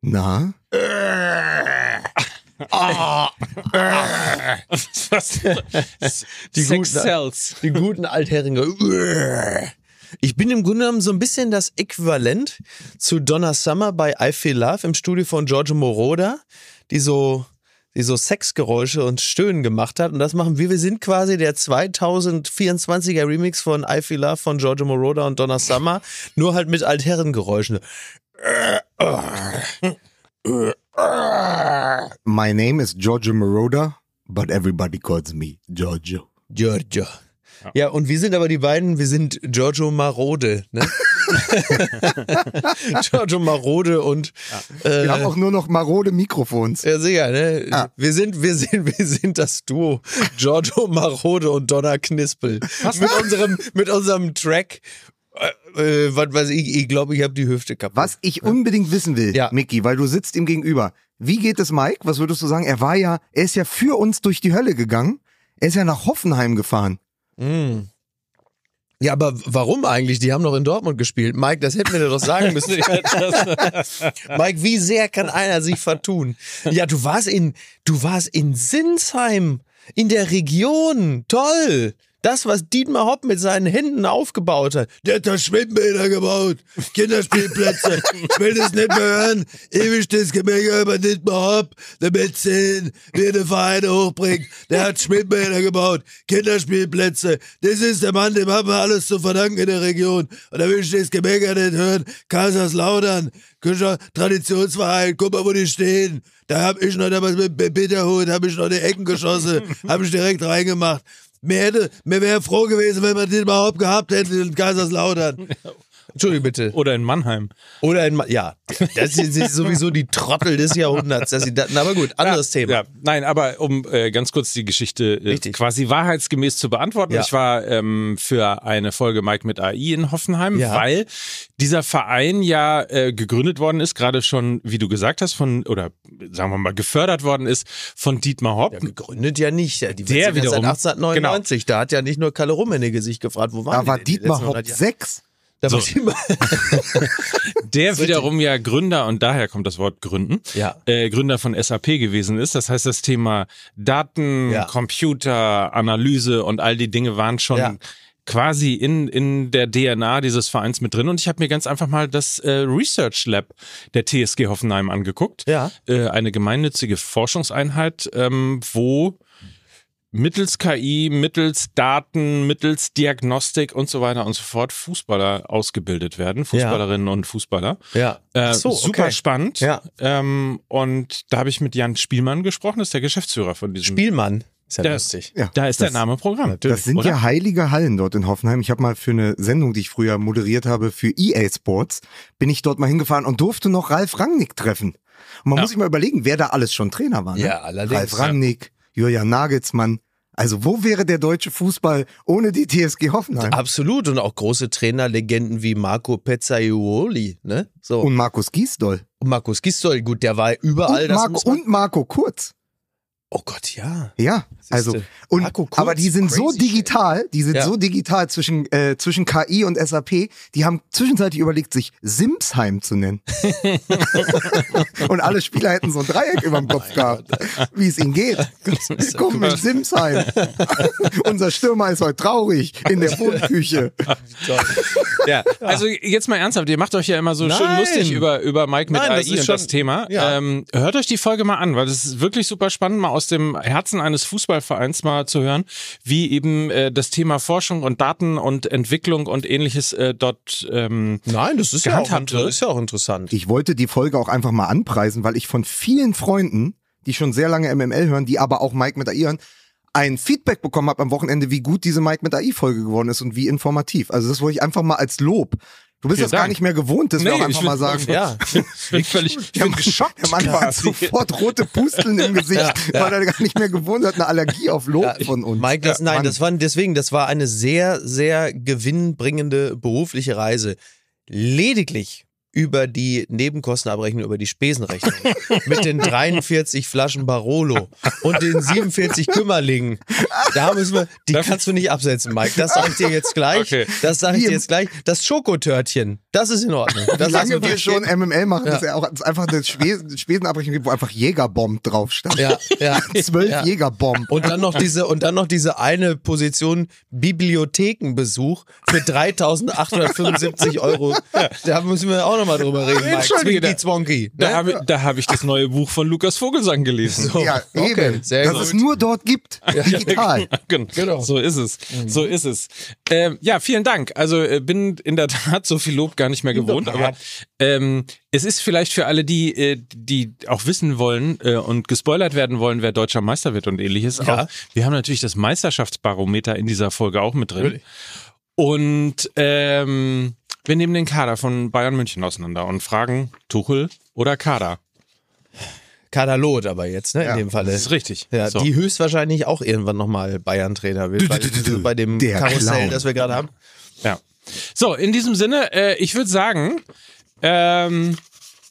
Na? Was? Die Sex guten- Cells. Die guten Altheringe. Ich bin im Grunde genommen so ein bisschen das Äquivalent zu Donna Summer bei I Feel Love im Studio von Giorgio Moroder, die so, die so Sexgeräusche und Stöhnen gemacht hat. Und das machen wir. Wir sind quasi der 2024er Remix von I Feel Love von Giorgio Moroder und Donna Summer, nur halt mit Altherrengeräuschen. My name is Giorgio Moroder, but everybody calls me Giorgio. Giorgio. Ja. und wir sind aber die beiden, wir sind Giorgio Marode, ne? Giorgio Marode und äh, Wir haben auch nur noch marode Mikrofons. ja sicher, ne? Ah. Wir sind, wir sind, wir sind das Duo Giorgio Marode und Donna Knispel mit unserem, mit unserem Track. Äh, äh, was weiß ich? Ich glaube, ich habe die Hüfte kaputt. Was ich unbedingt wissen will, Ja. Mickey, weil du sitzt ihm gegenüber. Wie geht es Mike? Was würdest du sagen? Er war ja, er ist ja für uns durch die Hölle gegangen. Er ist ja nach Hoffenheim gefahren. Mm. Ja, aber warum eigentlich? Die haben doch in Dortmund gespielt. Mike, das hätten wir dir doch sagen müssen. Mike, wie sehr kann einer sich vertun? Ja, du warst in, du warst in Sinsheim, in der Region. Toll. Das, was Dietmar Hopp mit seinen Händen aufgebaut hat. Der hat da Schwimmbäder gebaut, Kinderspielplätze. ich will das nicht mehr hören. Ewig das Gemänger über Dietmar Hopp, der mit 10 wie eine Vereine hochbringt. Der hat Schwimmbäder gebaut, Kinderspielplätze. Das ist der Mann, dem haben wir alles zu verdanken in der Region. Und da will ich das Gemänger nicht hören. Kaiserslautern, Kücher, Traditionsverein, guck mal, wo die stehen. Da hab ich noch damals mit Bitterhut, hab ich noch die Ecken geschossen, hab ich direkt reingemacht. Mir hätte, mir wäre froh gewesen, wenn wir den überhaupt gehabt hätten in Kaiserslautern. Entschuldigung bitte. Oder in Mannheim. Oder in, Ma- ja, das ist ist sowieso die Trottel des Jahrhunderts. Dass sie da, aber gut, anderes ja, Thema. Ja, nein, aber um äh, ganz kurz die Geschichte äh, quasi wahrheitsgemäß zu beantworten. Ja. Ich war ähm, für eine Folge Mike mit AI in Hoffenheim, Ja. weil dieser Verein ja äh, gegründet worden ist, gerade schon, wie du gesagt hast, von, oder sagen wir mal, gefördert worden ist von Dietmar Hopp. Ja, gegründet ja nicht. Ja, Die Der sind ja wiederum, Seit 1899. Da hat ja nicht nur Kalle Rummenigge sich gefragt, wo waren Da war die die Dietmar Hopp 100 Jahre? sechs. Da So. Der wiederum ja Gründer, und daher kommt das Wort Gründen, Ja. äh, Gründer von SAP gewesen ist. Das heißt, das Thema Daten, Ja. Computer, Analyse und all die Dinge waren schon Ja. quasi in, in der DNA dieses Vereins mit drin. Und ich habe mir ganz einfach mal das äh, Research Lab der TSG Hoffenheim angeguckt. Ja. Äh, eine gemeinnützige Forschungseinheit, ähm, wo mittels KI, mittels Daten, mittels Diagnostik und so weiter und so fort Fußballer ausgebildet werden, Fußballerinnen und Fußballer. Ja. Äh, Ach so, super okay. spannend. Ja. Ähm, und da habe ich mit Jan Spielmann gesprochen, das ist der Geschäftsführer von diesem. Spielmann. Ist ja Der- lustig. Ja, da ist das, der Name Programm. Das sind oder? ja heilige Hallen dort in Hoffenheim. Ich habe mal für eine Sendung, die ich früher moderiert habe, für EA Sports, bin ich dort mal hingefahren und durfte noch Ralf Rangnick treffen. Und man Ja. muss sich mal überlegen, wer da alles schon Trainer war. Ne? Ja, allerdings, Ralf ja. Rangnick, Julian Nagelsmann. Also wo wäre der deutsche Fußball ohne die TSG Hoffenheim? Absolut. Und auch große Trainerlegenden wie Marco Pezzaiuoli, ne? So. Und Markus Giesdoll. Und Markus Gistol, gut, der war überall. Und das Marco, und Marco Kurz. Oh Gott, ja. Ja, also Siehste. und Marco aber die sind so digital, die sind Ja. so digital zwischen äh, zwischen KI und SAP, die haben zwischenzeitlich überlegt, sich Simsheim zu nennen. und alle Spieler hätten so ein Dreieck über dem Kopf gehabt, wie es ihnen geht. Willkommen in Simsheim. Unser Stürmer ist heute traurig in der Wohnküche. Ja, also jetzt mal ernsthaft, ihr macht euch ja immer so schön Nein. lustig über, über Mike mit Nein, das AI ist und schon- das Thema. ja. Ähm, hört euch die Folge mal an, weil das ist wirklich super spannend, mal aus dem Herzen eines Fußballvereins mal zu hören, wie eben äh, das Thema Forschung und Daten und Entwicklung und ähnliches äh, dort ähm, Nein, das ist ja, auch, ist ja auch interessant. Ich wollte die Folge auch einfach mal anpreisen, weil ich von vielen Freunden, die schon sehr lange MML hören, die aber auch Mike mit AI hören, ein Feedback bekommen habe am Wochenende, wie gut diese Mike mit AI Folge geworden ist und wie informativ. Also das wollte ich einfach mal als Lob. Du bist Vielen das gar nicht mehr gewohnt, das wir auch Nee, einfach ich mal bin- sagen. Ja. ich bin völlig ich bin geschockt. der Mann hat quasi. sofort rote Pusteln im Gesicht, weil er gar nicht mehr gewohnt hat, eine Allergie auf Lob von uns. Mike, das, Ja, nein, Mann. das war deswegen, das war eine sehr, sehr gewinnbringende berufliche Reise. Lediglich über die Nebenkostenabrechnung, über die Spesenrechnung. mit den 43 Flaschen Barolo und den 47 Kümmerlingen. Da müssen wir, die kannst du nicht absetzen, Mike. Das sage ich dir jetzt gleich. Okay. Das sage ich dir jetzt gleich. Das Schokotörtchen, das ist in Ordnung. Das Wie lassen lange wir durchgehen. schon MML machen, dass er auch einfach eine Spesen, Spesenabrechnung gibt, wo einfach Jägerbomb drauf stand. Ja, ja. Zwölf Ja. Jägerbomb. Und dann noch diese und dann noch diese eine Position Bibliothekenbesuch für 3.875 Euro. Da müssen wir auch noch mal drüber reden. Mike. Da- Zwonki. Da ne? habe ich, da hab ich das neue Buch von Lukas Vogelsang gelesen. So, ja, okay, eben. sehr dass gut. es nur dort gibt. Digital. Genau. So ist es. So ist es. Ähm, ja, vielen Dank. Also äh, bin in der Tat so viel Lob gar nicht mehr gewohnt, aber ähm, es ist vielleicht für alle, die, äh, die auch wissen wollen äh, und gespoilert werden wollen, wer deutscher Meister wird und ähnliches. Ja. Auch, wir haben natürlich das Meisterschaftsbarometer in dieser Folge auch mit drin. Natürlich. Und ähm, wir nehmen den Kader von Bayern München auseinander und fragen Tuchel oder Kader. Katalot aber jetzt, ne, Ja, in dem Falle. Das ist richtig. Ja, So. die höchstwahrscheinlich auch irgendwann nochmal Bayern-Trainer wird, bei, bei dem Der Karussell, Clown. das wir gerade haben. Ja. So, in diesem Sinne, äh, ich würde sagen, ähm,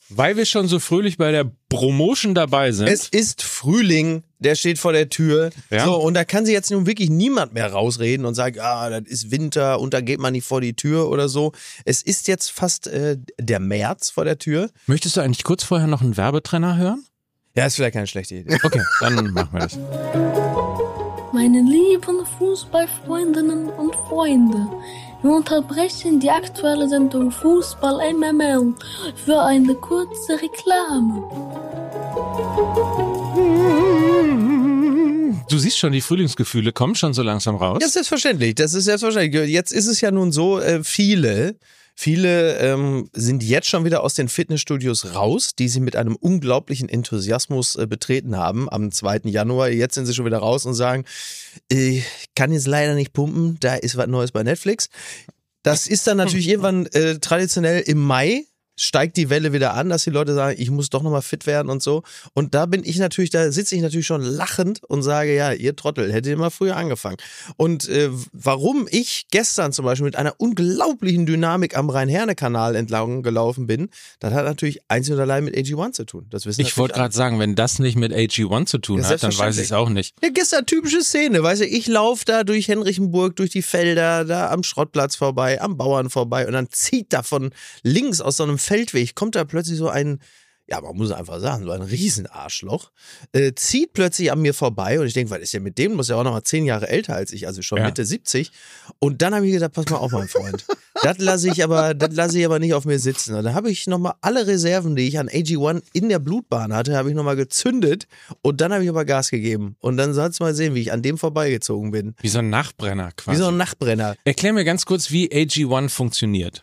weil wir schon so fröhlich bei der Promotion dabei sind. Es ist Frühling, der steht vor der Tür. Ja. So, und da kann sich jetzt nun wirklich niemand mehr rausreden und sagen, ah, das ist Winter und da geht man nicht vor die Tür oder so. Es ist jetzt fast äh, der März vor der Tür. Möchtest du eigentlich kurz vorher noch einen Werbetrenner hören? Ja, ist vielleicht keine schlechte Idee. Okay, dann machen wir das. Meine lieben Fußballfreundinnen und Freunde, wir unterbrechen die aktuelle Sendung Fußball MML für eine kurze Reklame. Du siehst schon, die Frühlingsgefühle kommen schon so langsam raus. Das ist selbstverständlich. Das ist selbstverständlich. Jetzt ist es ja nun so, äh, viele, viele ähm, sind jetzt schon wieder aus den Fitnessstudios raus, die sie mit einem unglaublichen Enthusiasmus äh, betreten haben am 2. Januar. Jetzt sind sie schon wieder raus und sagen, äh, kann jetzt leider nicht pumpen, da ist was Neues bei Netflix. Das ist dann natürlich irgendwann äh, traditionell im Mai steigt die Welle wieder an, dass die Leute sagen, ich muss doch nochmal fit werden und so. Und da bin ich natürlich, da sitze ich natürlich schon lachend und sage, ja, ihr Trottel, hättet ihr mal früher angefangen. Und äh, warum ich gestern zum Beispiel mit einer unglaublichen Dynamik am Rhein-Herne-Kanal entlang gelaufen bin, das hat natürlich einzig und allein mit AG1 zu tun. Das wissen Ich wollte gerade sagen, wenn das nicht mit AG1 zu tun Ja, hat, dann weiß ich es auch nicht. Ja, gestern typische Szene, weißt du, ich laufe da durch Henrichenburg, durch die Felder, da am Schrottplatz vorbei, am Bauern vorbei und dann zieht da von links aus so einem Feldweg, kommt da plötzlich so ein, ja, man muss einfach sagen, so ein Riesenarschloch, äh, zieht plötzlich an mir vorbei und ich denke, was ist denn mit dem? Muss ja auch noch mal zehn Jahre älter als ich, also schon Ja. Mitte 70. Und dann habe ich gedacht, pass mal auf, mein Freund. das lasse ich aber, das lasse ich aber nicht auf mir sitzen. Und dann habe ich nochmal alle Reserven, die ich an AG1 in der Blutbahn hatte, habe ich nochmal gezündet und dann habe ich aber Gas gegeben. Und dann sollst du mal sehen, wie ich an dem vorbeigezogen bin. Wie so ein Nachbrenner Wie quasi. so ein Nachtbrenner. Erklär mir ganz kurz, wie AG1 funktioniert.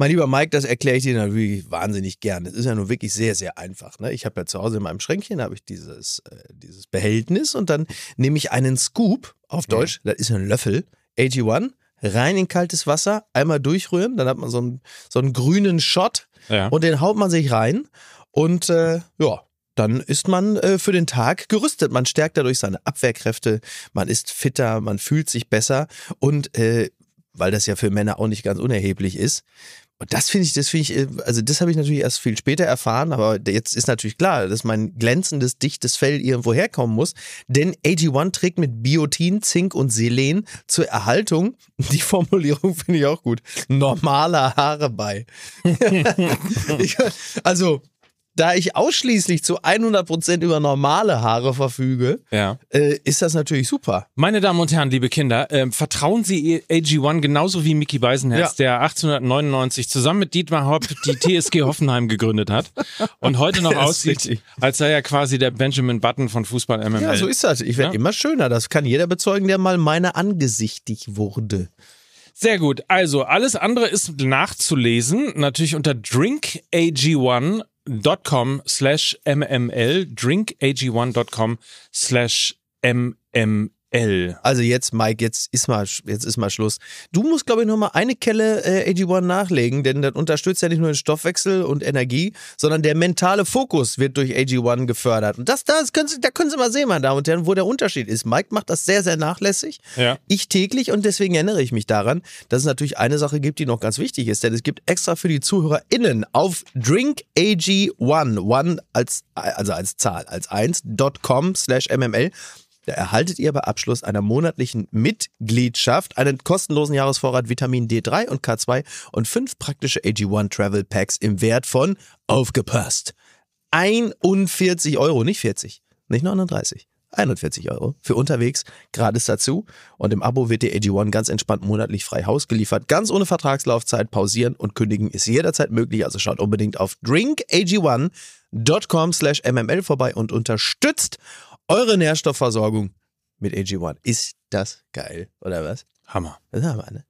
Mein lieber Mike, das erkläre ich dir natürlich wahnsinnig gern. Das ist ja nun wirklich sehr, sehr einfach. Ne? Ich habe ja zu Hause in meinem Schränkchen habe ich dieses, äh, dieses Behältnis und dann nehme ich einen Scoop, auf Deutsch, das ist ein Löffel, AG1, rein in kaltes Wasser, einmal durchrühren, dann hat man so einen, so einen grünen Shot Ja. und den haut man sich rein und äh, ja, dann ist man äh, für den Tag gerüstet. Man stärkt dadurch seine Abwehrkräfte, man ist fitter, man fühlt sich besser und äh, weil das ja für Männer auch nicht ganz unerheblich ist. Und das finde ich, das finde ich, äh, also das habe ich natürlich erst viel später erfahren, aber jetzt ist natürlich klar, dass mein glänzendes, dichtes Fell irgendwo herkommen muss. Denn AG1 trägt mit Biotin, Zink und Selen zur Erhaltung, die Formulierung finde ich auch gut, normaler Haare bei. ich, also, da ich ausschließlich zu 100% über normale Haare verfüge, Ja. äh, ist das natürlich super. Meine Damen und Herren, liebe Kinder, ähm, vertrauen Sie AG1 genauso wie Mickey Beisenherz, der 1899 zusammen mit Dietmar Hopp die TSG Hoffenheim gegründet hat und heute noch aussieht, als sei er quasi der Benjamin Button von Fußball MML. Ja, so ist das. Ich werde Ja. immer schöner. Das kann jeder bezeugen, der mal meiner angesichtig wurde. Sehr gut. Also, alles andere ist nachzulesen, natürlich unter drinkag1.com slash mml, drinkag1.com slash mml. L. Also jetzt, Mike, jetzt ist mal, jetzt ist mal Schluss. Du musst, glaube ich, noch mal eine Kelle äh, AG1 nachlegen, denn das unterstützt ja nicht nur den Stoffwechsel und Energie, sondern der mentale Fokus wird durch AG1 gefördert. Und das, das können Sie, da können Sie mal sehen, meine Damen und Herren, wo der Unterschied ist. Mike macht das sehr, sehr nachlässig. Ja. Ich täglich und deswegen erinnere ich mich daran, dass es natürlich eine Sache gibt, die noch ganz wichtig ist, denn es gibt extra für die ZuhörerInnen auf drinkag1, one als, also als Zahl, als 1.com slash mml da erhaltet ihr bei Abschluss einer monatlichen Mitgliedschaft einen kostenlosen Jahresvorrat Vitamin D3 und K2 und fünf praktische AG1 Travel Packs im Wert von, aufgepasst, 41 Euro, nicht 40, nicht 39. 41 Euro für unterwegs, gratis dazu. Und im Abo wird die AG1 ganz entspannt monatlich frei Haus geliefert. Ganz ohne Vertragslaufzeit. Pausieren und kündigen ist jederzeit möglich. Also schaut unbedingt auf drinkag1.com slash mml vorbei und unterstützt eure Nährstoffversorgung mit AG1. Ist das geil, oder was? Hammer. Das haben wir, ne?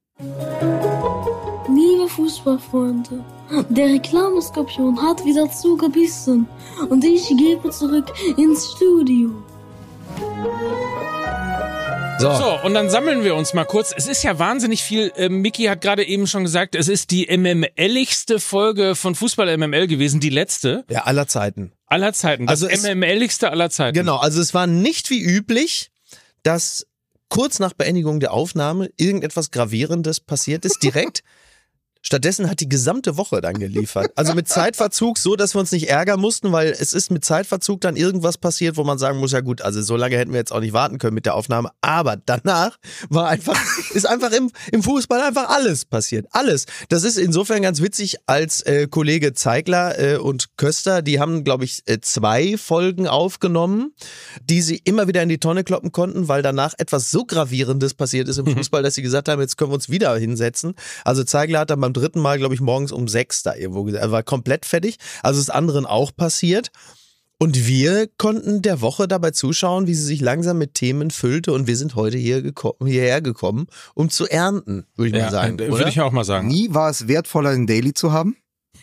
Liebe Fußballfreunde, der Reklameskorpion hat wieder zugebissen und ich gebe zurück ins Studio. So. So, und dann sammeln wir uns mal kurz. Es ist ja wahnsinnig viel. Äh, Mickey hat gerade eben schon gesagt, es ist die MMLigste Folge von Fußball MML gewesen, die letzte Ja, aller Zeiten. aller Zeiten. Das Also MMLigste aller Zeiten. Genau, also es war nicht wie üblich, dass kurz nach Beendigung der Aufnahme irgendetwas Gravierendes passiert ist, direkt. Stattdessen hat die gesamte Woche dann geliefert. Also mit Zeitverzug, so dass wir uns nicht ärgern mussten, weil es ist mit Zeitverzug dann irgendwas passiert, wo man sagen muss, ja gut, also so lange hätten wir jetzt auch nicht warten können mit der Aufnahme. Aber danach war einfach, ist einfach im, im Fußball einfach alles passiert. Alles. Das ist insofern ganz witzig, als äh, Kollege Zeigler äh, und Köster, die haben, glaube ich, äh, zwei Folgen aufgenommen, die sie immer wieder in die Tonne kloppen konnten, weil danach etwas so Gravierendes passiert ist im Fußball, dass sie gesagt haben, jetzt können wir uns wieder hinsetzen. Also Zeigler hat dann beim dritten Mal, glaube ich, morgens um sechs da irgendwo gesagt, er war komplett fertig. Also ist anderen auch passiert. Und wir konnten der Woche dabei zuschauen, wie sie sich langsam mit Themen füllte und wir sind heute hier geko- hierher gekommen, um zu ernten, würde ich Ja, mal sagen. äh, würde ich auch mal sagen. Nie war es wertvoller, ein Daily zu haben.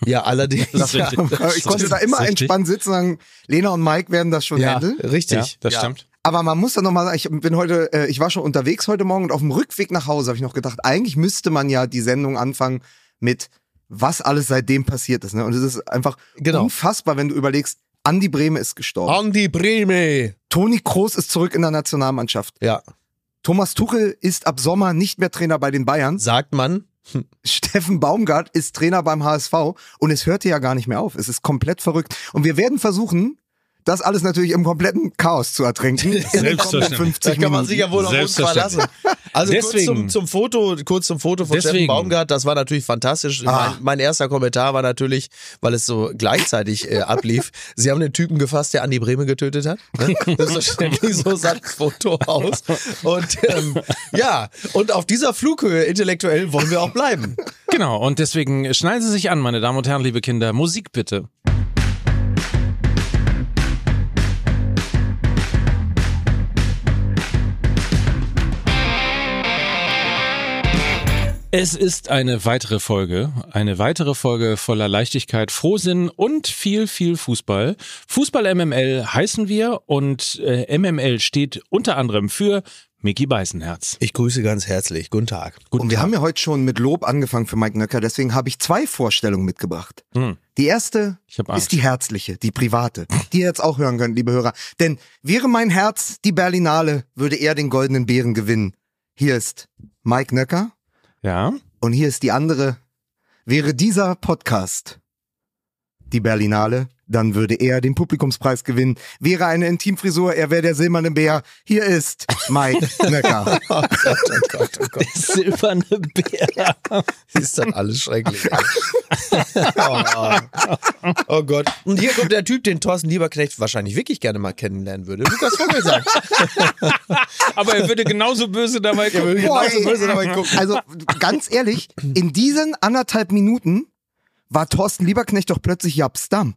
ja, allerdings. Ja. Ich konnte da immer entspannt sitzen und sagen, Lena und Mike werden das schon Ja, handeln. richtig. Ja, das Ja. stimmt. Aber man muss dann nochmal sagen, ich bin heute, äh, ich war schon unterwegs heute Morgen und auf dem Rückweg nach Hause habe ich noch gedacht, eigentlich müsste man ja die Sendung anfangen mit, was alles seitdem passiert ist. Ne? Und es ist einfach Genau. unfassbar, wenn du überlegst, Andi Brehme ist gestorben. Andi Breme. Toni Kroos ist zurück in der Nationalmannschaft. Ja, Thomas Tuchel ist ab Sommer nicht mehr Trainer bei den Bayern. sagt man. Steffen Baumgart ist Trainer beim HSV und es hörte ja gar nicht mehr auf. Es ist komplett verrückt. Und wir werden versuchen, das alles natürlich im kompletten Chaos zu kommenden Selbstverständlich. 50 Da kann man sich ja wohl auf uns Selbstverständlich. verlassen. Also kurz Deswegen- zum, zum Foto, kurz zum Foto von Steffen Baumgart, das war natürlich fantastisch. Ah. Mein, mein erster Kommentar war natürlich, weil es so gleichzeitig äh, ablief, sie haben den Typen gefasst, der Andi Breme getötet hat. Ne? Selbstverständlich so sah das Foto aus. Und ähm, ja, und auf dieser Flughöhe intellektuell wollen wir auch bleiben. Genau, und deswegen schneiden Sie sich an, meine Damen und Herren, liebe Kinder. Musik bitte. Es ist eine weitere Folge, eine weitere Folge voller Leichtigkeit, Frohsinn und viel, viel Fußball. Fußball MML heißen wir und äh, MML steht unter anderem für Mickey Beißenherz. Ich grüße ganz herzlich. Guten Tag. Und wir haben ja heute schon mit Lob angefangen für Mike Nöcker, deswegen habe ich zwei Vorstellungen mitgebracht. Hm. Die erste ist die herzliche, die private, die ihr jetzt auch hören könnt, liebe Hörer. Denn wäre mein Herz die Berlinale, würde er den goldenen Bären gewinnen. Hier ist Mike Nöcker Ja, und hier ist die andere. Wäre dieser Podcast die Berlinale, dann würde er den Publikumspreis gewinnen. Wäre eine Intimfrisur, er wäre der silberne Bär. Hier ist Mike Nöcker. Oh Gott, oh Gott, oh Gott. silberne Bär. Ist dann alles schrecklich. oh, oh Gott. Und hier kommt der Typ, den Thorsten Lieberknecht wahrscheinlich wirklich gerne mal kennenlernen würde. Lukas Vogelsang. Aber er würde genauso böse dabei Er würde gucken. Genauso böse dabei gucken. Also ganz ehrlich, in diesen anderthalb Minuten war Thorsten Lieberknecht doch plötzlich Japstam.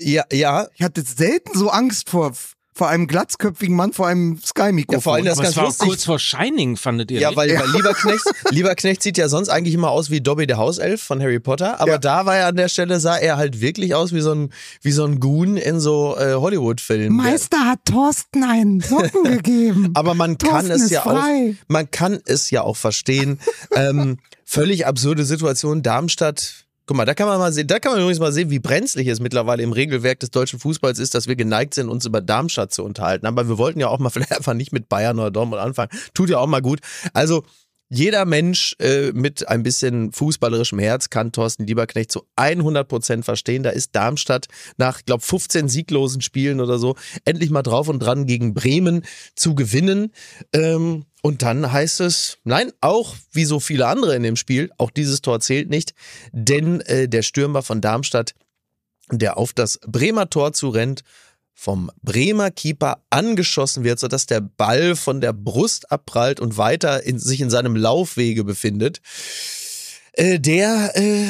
Ja, ja, Ich hatte selten so Angst vor, vor einem glatzköpfigen Mann vor einem Sky-Mikrofon. Ja, vor allem das Aber ganz war lustig. kurz vor Shining, fandet ihr Ja, nicht? weil, weil Lieberknecht, Lieberknecht sieht ja sonst eigentlich immer aus wie Dobby der Hauself von Harry Potter, aber Ja. da war er an der Stelle, sah er halt wirklich aus wie so ein, wie so ein Goon in so äh, Hollywood-Filmen. Meister hat Thorsten einen Socken gegeben. Aber man kann es ja frei. auch, man kann es ja auch verstehen. ähm, völlig absurde Situation. Darmstadt. Guck mal, da kann man mal sehen, da kann man übrigens mal sehen, wie brenzlig es mittlerweile im Regelwerk des deutschen Fußballs ist, dass wir geneigt sind, uns über Darmstadt zu unterhalten. Aber wir wollten ja auch mal vielleicht einfach nicht mit Bayern oder Dortmund anfangen. Tut ja auch mal gut. Also, jeder Mensch äh, mit ein bisschen fußballerischem Herz kann Thorsten Lieberknecht zu 100 Prozent verstehen. Da ist Darmstadt nach, glaube 15 sieglosen Spielen oder so endlich mal drauf und dran gegen Bremen zu gewinnen. Ähm, und dann heißt es, nein, auch wie so viele andere in dem Spiel, auch dieses Tor zählt nicht, denn äh, der Stürmer von Darmstadt, der auf das Bremer Tor zurennt, vom Bremer Keeper angeschossen wird, sodass der Ball von der Brust abprallt und weiter in, sich in seinem Laufwege befindet. Äh, der, äh,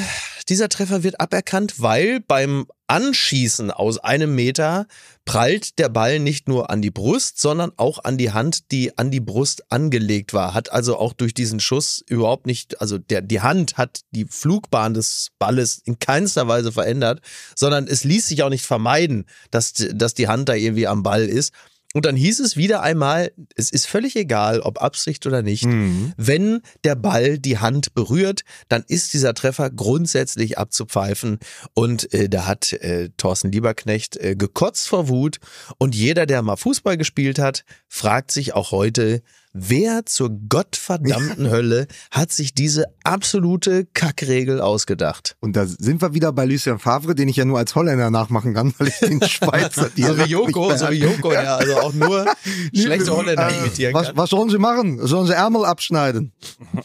dieser Treffer wird aberkannt, weil beim Anschießen aus einem Meter prallt der Ball nicht nur an die Brust, sondern auch an die Hand, die an die Brust angelegt war. Hat also auch durch diesen Schuss überhaupt nicht, also der, die Hand hat die Flugbahn des Balles in keinster Weise verändert, sondern es ließ sich auch nicht vermeiden, dass, dass die Hand da irgendwie am Ball ist. Und dann hieß es wieder einmal, es ist völlig egal, ob Absicht oder nicht, Mhm. wenn der Ball die Hand berührt, dann ist dieser Treffer grundsätzlich abzupfeifen. Und äh, da hat äh, Thorsten Lieberknecht äh, gekotzt vor Wut. Und jeder, der mal Fußball gespielt hat, fragt sich auch heute, wer zur gottverdammten Hölle hat sich diese absolute Kackregel ausgedacht? Und da sind wir wieder bei Lucien Favre, den ich ja nur als Holländer nachmachen kann, weil ich den Schweizer So wie Dialekt Joko, so wie beherrsche. Joko, ja, also auch nur schlechte Holländer Äh, imitieren was, kann. was sollen sie machen? Sollen sie Ärmel abschneiden?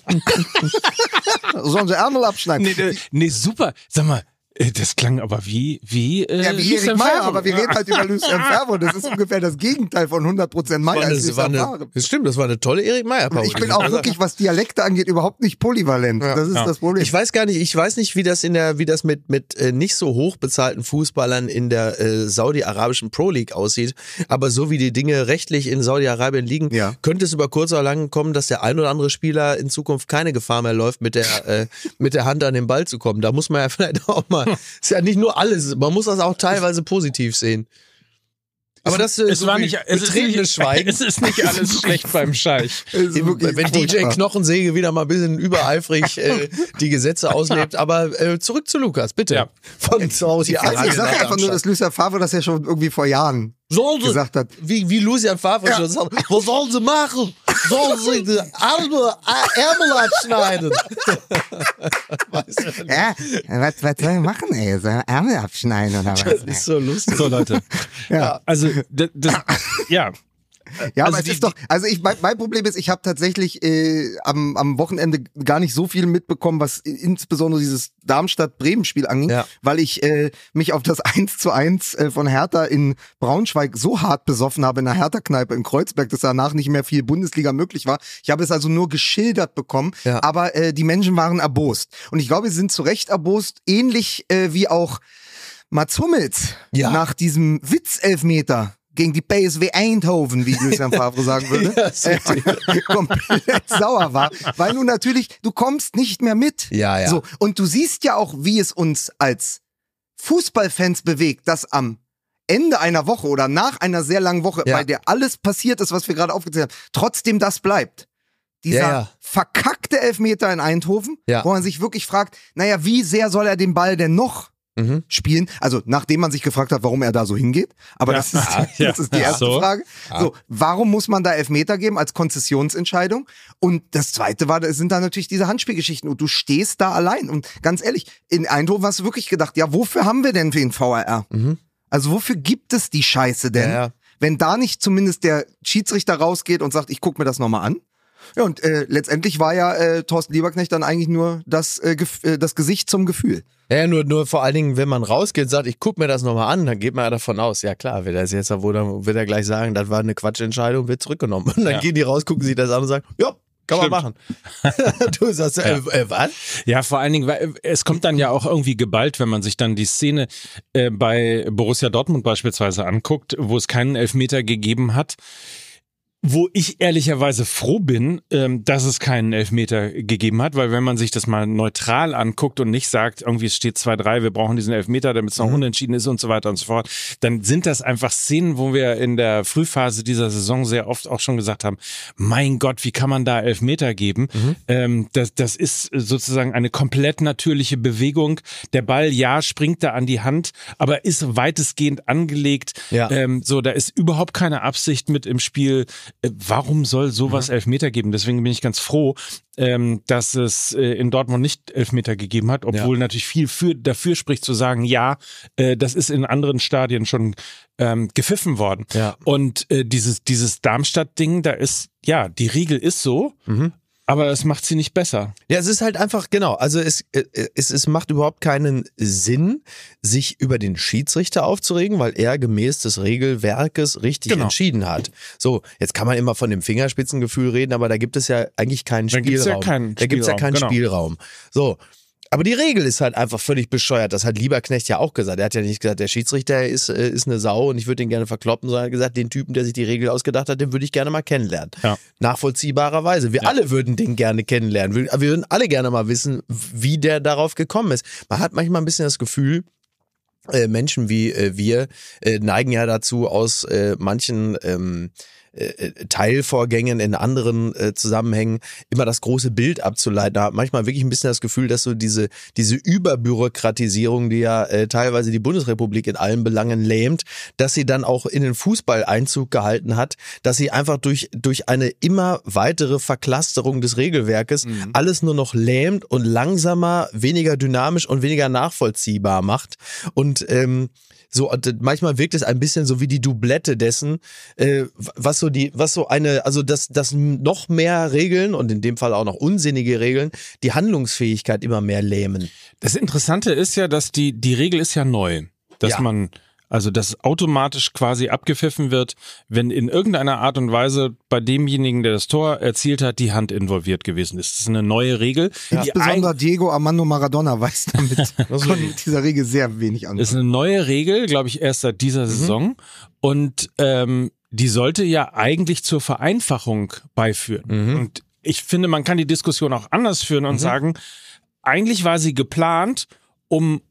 sollen sie Ärmel abschneiden? Nee, nee, nee, super. Sag mal, das klang aber wie, wie, äh, ja, wie Lucien Erik Meyer, aber wir reden halt über Lucien Favre. Das ist ungefähr das Gegenteil von 100% Meyer als war Lucien eine, Favre. das stimmt, das war eine tolle Erik Meyer Und ich bin auch wirklich, was Dialekte angeht, überhaupt nicht polyvalent. Das ist Ja. das Problem. Ich weiß gar nicht, ich weiß nicht, wie das in der, wie das mit mit äh, nicht so hoch bezahlten Fußballern in der äh, saudi-arabischen Pro League aussieht. Aber so wie die Dinge rechtlich in Saudi-Arabien liegen, Ja. könnte es über kurz oder lang kommen, dass der ein oder andere Spieler in Zukunft keine Gefahr mehr läuft, mit der äh, mit der Hand an den Ball zu kommen. Da muss man ja vielleicht auch mal. Ist ja nicht nur alles, man muss das auch teilweise positiv sehen. Aber das äh, es so war nicht, es ist nicht, Schweigen. es ist nicht alles schlecht beim Scheich. Wenn DJ. Knochensäge wieder mal ein bisschen übereifrig äh, die Gesetze auslebt. Aber äh, zurück zu Lukas, bitte. Ja. Von Saudi Also ich sage einfach nur, dass Lucien Favre das ja schon irgendwie vor Jahren sie, gesagt hat. Wie, wie Lucian Favre schon sagt, was sollen sie machen? Sollen sie die Arme, Ärmel abschneiden? Ja, was, was soll ich machen, ey? Soll ich Ärmel abschneiden oder was? Das ist so lustig. So, Leute. Ja. Also, das, das ja. Ja, Also aber es die- ist doch, also ich, mein, mein Problem ist, ich habe tatsächlich äh, am, am Wochenende gar nicht so viel mitbekommen, was insbesondere dieses Darmstadt-Bremen-Spiel anging, Ja. weil ich äh, mich auf das 1 zu 1 äh, von Hertha in Braunschweig so hart besoffen habe in der Hertha-Kneipe in Kreuzberg, dass danach nicht mehr viel Bundesliga möglich war. Ich habe es also nur geschildert bekommen, Ja. aber äh, die Menschen waren erbost. Und ich glaube, sie sind zu Recht erbost, ähnlich äh, wie auch Mats Hummels Ja. nach diesem Witzelfmeter gegen die PSW Eindhoven, wie Lucien Favre sagen würde, Ja, äh, komplett sauer war, weil du natürlich, du kommst nicht mehr mit. Ja, ja. So, und du siehst ja auch, wie es uns als Fußballfans bewegt, dass am Ende einer Woche oder nach einer sehr langen Woche, Ja. bei der alles passiert ist, was wir gerade aufgezählt haben, trotzdem das bleibt. Dieser Ja, ja. verkackte Elfmeter in Eindhoven, wo man sich wirklich fragt, naja, wie sehr soll er den Ball denn noch Mhm. spielen. Also nachdem man sich gefragt hat, warum er da so hingeht. Aber Ja. das, ist, Ja. das ist die erste So. Frage. So, warum muss man da Elfmeter geben als Konzessionsentscheidung? Und das zweite war, das sind da natürlich diese Handspielgeschichten und du stehst da allein. Und ganz ehrlich, in Eindhoven hast du wirklich gedacht, ja, wofür haben wir denn den VRR? Mhm. Also wofür gibt es die Scheiße denn? Ja. Wenn da nicht zumindest der Schiedsrichter rausgeht und sagt, ich guck mir das nochmal an. Ja, und äh, letztendlich war ja äh, Thorsten Lieberknecht dann eigentlich nur das, äh, äh, das Gesicht zum Gefühl. Ja, nur, nur vor allen Dingen, wenn man rausgeht und sagt, ich guck mir das nochmal an, dann geht man ja davon aus, ja klar, wird er es jetzt, wo dann wird er gleich sagen, das war eine Quatschentscheidung, wird zurückgenommen. Und dann Ja. gehen die raus, gucken sich das an und sagen, ja, Kann Stimmt. man machen. du sagst, äh, äh, was? Ja, vor allen Dingen, weil es kommt dann ja auch irgendwie geballt, wenn man sich dann die Szene äh, bei Borussia Dortmund beispielsweise anguckt, wo es keinen Elfmeter gegeben hat. Wo ich ehrlicherweise froh bin, ähm, dass es keinen Elfmeter gegeben hat, weil wenn man sich das mal neutral anguckt und nicht sagt, irgendwie es steht 2-3, wir brauchen diesen Elfmeter, damit es noch unentschieden ist und so weiter und so fort, dann sind das einfach Szenen, wo wir in der Frühphase dieser Saison sehr oft auch schon gesagt haben, mein Gott, wie kann man da Elfmeter geben? Ähm, das, das ist sozusagen eine komplett natürliche Bewegung. Der Ball, ja, springt da an die Hand, aber ist weitestgehend angelegt. Ja. Ähm, so, da ist überhaupt keine Absicht mit im Spiel. Äh, warum soll sowas Elfmeter geben? Deswegen bin ich ganz froh, ähm, dass es äh, in Dortmund nicht Elfmeter gegeben hat, obwohl natürlich viel für, dafür spricht zu sagen, ja, äh, das ist in anderen Stadien schon ähm, gepfiffen worden. Ja. Und äh, dieses, dieses Darmstadt-Ding, da ist, ja, die Regel ist so, aber es macht sie nicht besser. Ja, es ist halt einfach, genau, also es, äh, es, es macht überhaupt keinen Sinn, sich über den Schiedsrichter aufzuregen, weil er gemäß des Regelwerkes richtig Genau. entschieden hat. So, jetzt kann man immer von dem Fingerspitzengefühl reden, aber da gibt es ja eigentlich keinen Da gibt's ja Spielraum. keinen da gibt es ja Spielraum, keinen genau. Spielraum. So. Aber die Regel ist halt einfach völlig bescheuert. Das hat Lieberknecht ja auch gesagt. Er hat ja nicht gesagt, der Schiedsrichter ist, äh, ist eine Sau und ich würde ihn gerne verkloppen, sondern er hat gesagt, den Typen, der sich die Regel ausgedacht hat, den würde ich gerne mal kennenlernen. Ja. Nachvollziehbarerweise. Wir alle würden den gerne kennenlernen. Wir, wir würden alle gerne mal wissen, wie der darauf gekommen ist. Man hat manchmal ein bisschen das Gefühl, äh, Menschen wie äh, wir äh, neigen ja dazu, aus äh, manchen ähm, äh, Teilvorgängen in anderen äh, Zusammenhängen immer das große Bild abzuleiten. Da hat manchmal wirklich ein bisschen das Gefühl, dass so diese, diese Überbürokratisierung, die ja äh, teilweise die Bundesrepublik in allen Belangen lähmt, dass sie dann auch in den Fußball Einzug gehalten hat, dass sie einfach durch, durch eine immer weitere Verklasterung des Regelwerkes alles nur noch lähmt und langsamer, weniger dynamisch und weniger nachvollziehbar macht. Und ähm, so und manchmal wirkt es ein bisschen so wie die Doublette dessen, äh, was so die, was so eine, also dass, dass noch mehr Regeln und in dem Fall auch noch unsinnige Regeln die Handlungsfähigkeit immer mehr lähmen. Das Interessante ist ja, dass die, die Regel ist ja neu. Dass Ja. man, also dass automatisch quasi abgepfiffen wird, wenn in irgendeiner Art und Weise bei demjenigen, der das Tor erzielt hat, die Hand involviert gewesen ist. Das ist eine neue Regel. Die Insbesondere Diego Armando Maradona weiß damit von dieser Regel sehr wenig an. Das ist eine neue Regel, glaube ich, erst seit dieser Saison. Und ähm, die sollte ja eigentlich zur Vereinfachung beiführen. Und ich finde, man kann die Diskussion auch anders führen und sagen, eigentlich war sie geplant, um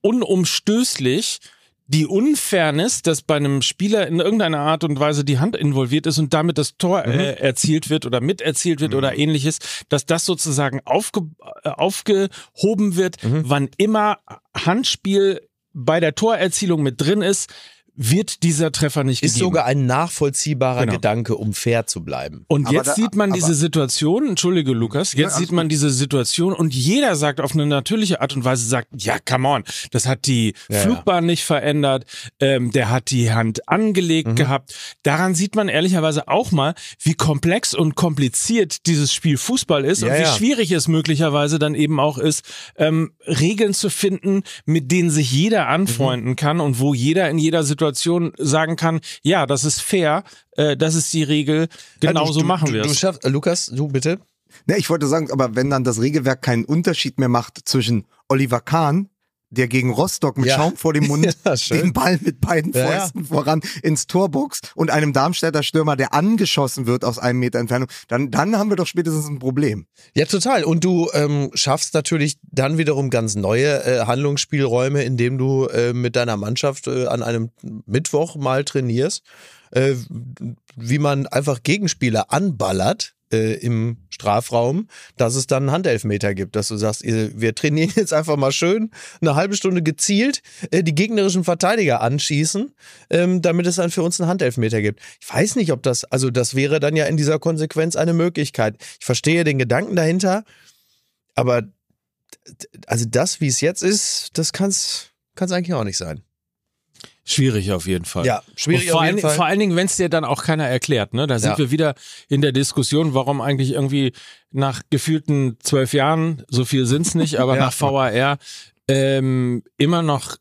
unumstößlich die Unfairness, dass bei einem Spieler in irgendeiner Art und Weise die Hand involviert ist und damit das Tor äh, erzielt wird oder miterzielt wird oder ähnliches, dass das sozusagen aufge, äh, aufgehoben wird, wann immer Handspiel bei der Torerzielung mit drin ist, wird dieser Treffer nicht Ist gegeben. sogar ein nachvollziehbarer Genau. Gedanke, um fair zu bleiben. Und Aber jetzt da- sieht man aber- diese Situation, entschuldige Lukas, jetzt alles sieht man diese Situation und jeder sagt auf eine natürliche Art und Weise, sagt, ja, come on, das hat die Ja, Flugbahn nicht verändert, ähm, der hat die Hand angelegt Mhm. gehabt. Daran sieht man ehrlicherweise auch mal, wie komplex und kompliziert dieses Spiel Fußball ist Ja, und wie ja. schwierig es möglicherweise dann eben auch ist, ähm, Regeln zu finden, mit denen sich jeder anfreunden Mhm. kann und wo jeder in jeder Situation sagen kann, ja, das ist fair, äh, das ist die Regel, genauso Ja, du, machen wir du es. schaffst, äh, Lukas, du bitte. Ne, ich wollte sagen, aber wenn dann das Regelwerk keinen Unterschied mehr macht zwischen Oliver Kahn, der gegen Rostock mit Ja. Schaum vor dem Mund Ja, den Ball mit beiden Ja, ja. Fäusten voran ins Tor boxt und einem Darmstädter Stürmer, der angeschossen wird aus einem Meter Entfernung, dann, dann haben wir doch spätestens ein Problem. Ja, total. Und du ähm, schaffst natürlich dann wiederum ganz neue äh, Handlungsspielräume, indem du äh, mit deiner Mannschaft äh, an einem Mittwoch mal trainierst, äh, wie man einfach Gegenspieler anballert. Äh, im Strafraum, dass es dann einen Handelfmeter gibt, dass du sagst, wir trainieren jetzt einfach mal schön eine halbe Stunde gezielt äh, die gegnerischen Verteidiger anschießen, ähm, damit es dann für uns einen Handelfmeter gibt. Ich weiß nicht, ob das, also das wäre dann ja in dieser Konsequenz eine Möglichkeit. Ich verstehe den Gedanken dahinter, aber also das, wie es jetzt ist, das kann es eigentlich auch nicht sein. Schwierig auf jeden Fall. Ja, schwierig vor auf jeden allen, Fall. Vor allen Dingen, wenn es dir dann auch keiner erklärt. Ne? Da sind Ja. wir wieder in der Diskussion, warum eigentlich irgendwie nach gefühlten zwölf Jahren, so viel sind's nicht, aber Ja. nach VAR ähm, immer noch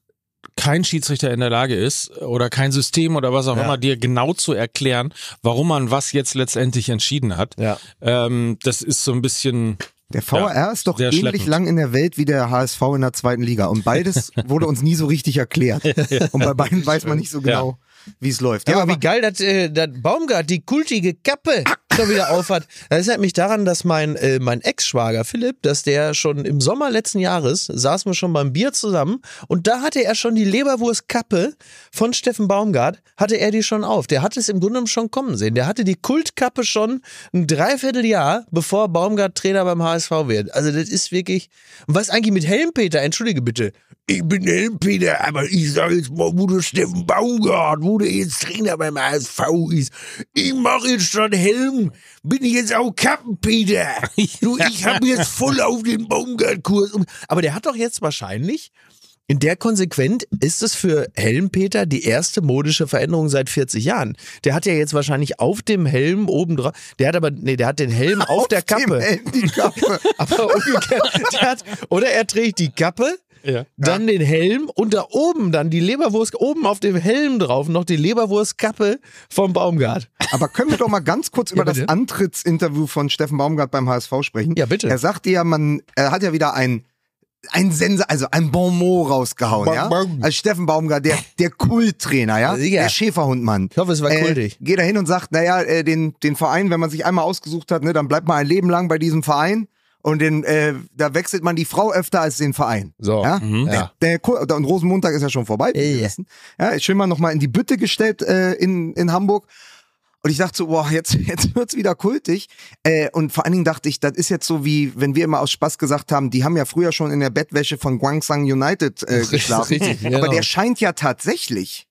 kein Schiedsrichter in der Lage ist oder kein System oder was auch Ja. immer dir genau zu erklären, warum man was jetzt letztendlich entschieden hat. Ja. Ähm, das ist so ein bisschen Der VR ist doch ähnlich schleppend. lang in der Welt wie der HSV in der zweiten Liga. Und beides wurde uns nie so richtig erklärt. Und bei beiden weiß man nicht so genau, wie es läuft. Ja, aber wie geil, dass äh, dass Baumgart die kultige Kappe schon wieder aufhat. Das erinnert mich daran, dass mein, äh, mein Ex-Schwager Philipp, dass der schon im Sommer letzten Jahres, saßen wir schon beim Bier zusammen und da hatte er schon die Leberwurstkappe von Steffen Baumgart, hatte er die schon auf. Der hatte es im Grunde schon kommen sehen. Der hatte die Kultkappe schon ein Dreivierteljahr, bevor Baumgart Trainer beim HSV wird. Also das ist wirklich... Und was eigentlich mit Helmpeter? Entschuldige bitte. Ich bin Helmpeter, aber ich sage jetzt mal, wo der Steffen Baumgart, wo der jetzt Trainer beim HSV ist. Ich mache jetzt statt Helm, bin ich jetzt auch Kappenpeter. Du, ich habe jetzt voll auf den Baumgart-Kurs. Aber der hat doch jetzt wahrscheinlich, in der Konsequent ist es für Helmpeter die erste modische Veränderung seit 40 Jahren. Der hat ja jetzt wahrscheinlich auf dem Helm oben drauf, der hat aber, nee, der hat den Helm auf, der dem Kappe. Helm die Kappe. Aber umgekehrt, der hat, oder er trägt die Kappe, Ja. dann den Helm und da oben dann die Leberwurst, oben auf dem Helm drauf noch die Leberwurstkappe vom Baumgart. Aber können wir doch mal ganz kurz über das bitte. Antrittsinterview von Steffen Baumgart beim HSV sprechen? Ja, bitte. Er sagte ja, man, er hat ja wieder ein, ein Sense, also ein Bon mot rausgehauen, ja? Bom, bom. Als Steffen Baumgart, der, der Kulttrainer, ja? Sicher. Der Schäferhundmann. Ich hoffe, es war kultig. Geht da hin und sagt, naja, äh, den, den Verein, wenn man sich einmal ausgesucht hat, ne, dann bleibt man ein Leben lang bei diesem Verein. Und den, äh, da wechselt man die Frau öfter als den Verein. So. Ja? Mhm. Der, der, und Rosenmontag ist ja schon vorbei. wir Ja. schön mal nochmal in die Bütte gestellt äh, in, in Hamburg. Und ich dachte so, boah, jetzt, jetzt wird's wieder kultig. Äh, und vor allen Dingen dachte ich, das ist jetzt so wie, wenn wir immer aus Spaß gesagt haben, die haben ja früher schon in der Bettwäsche von Guangzhou United äh, Richtig, geschlafen. richtig, genau. Aber der scheint ja tatsächlich,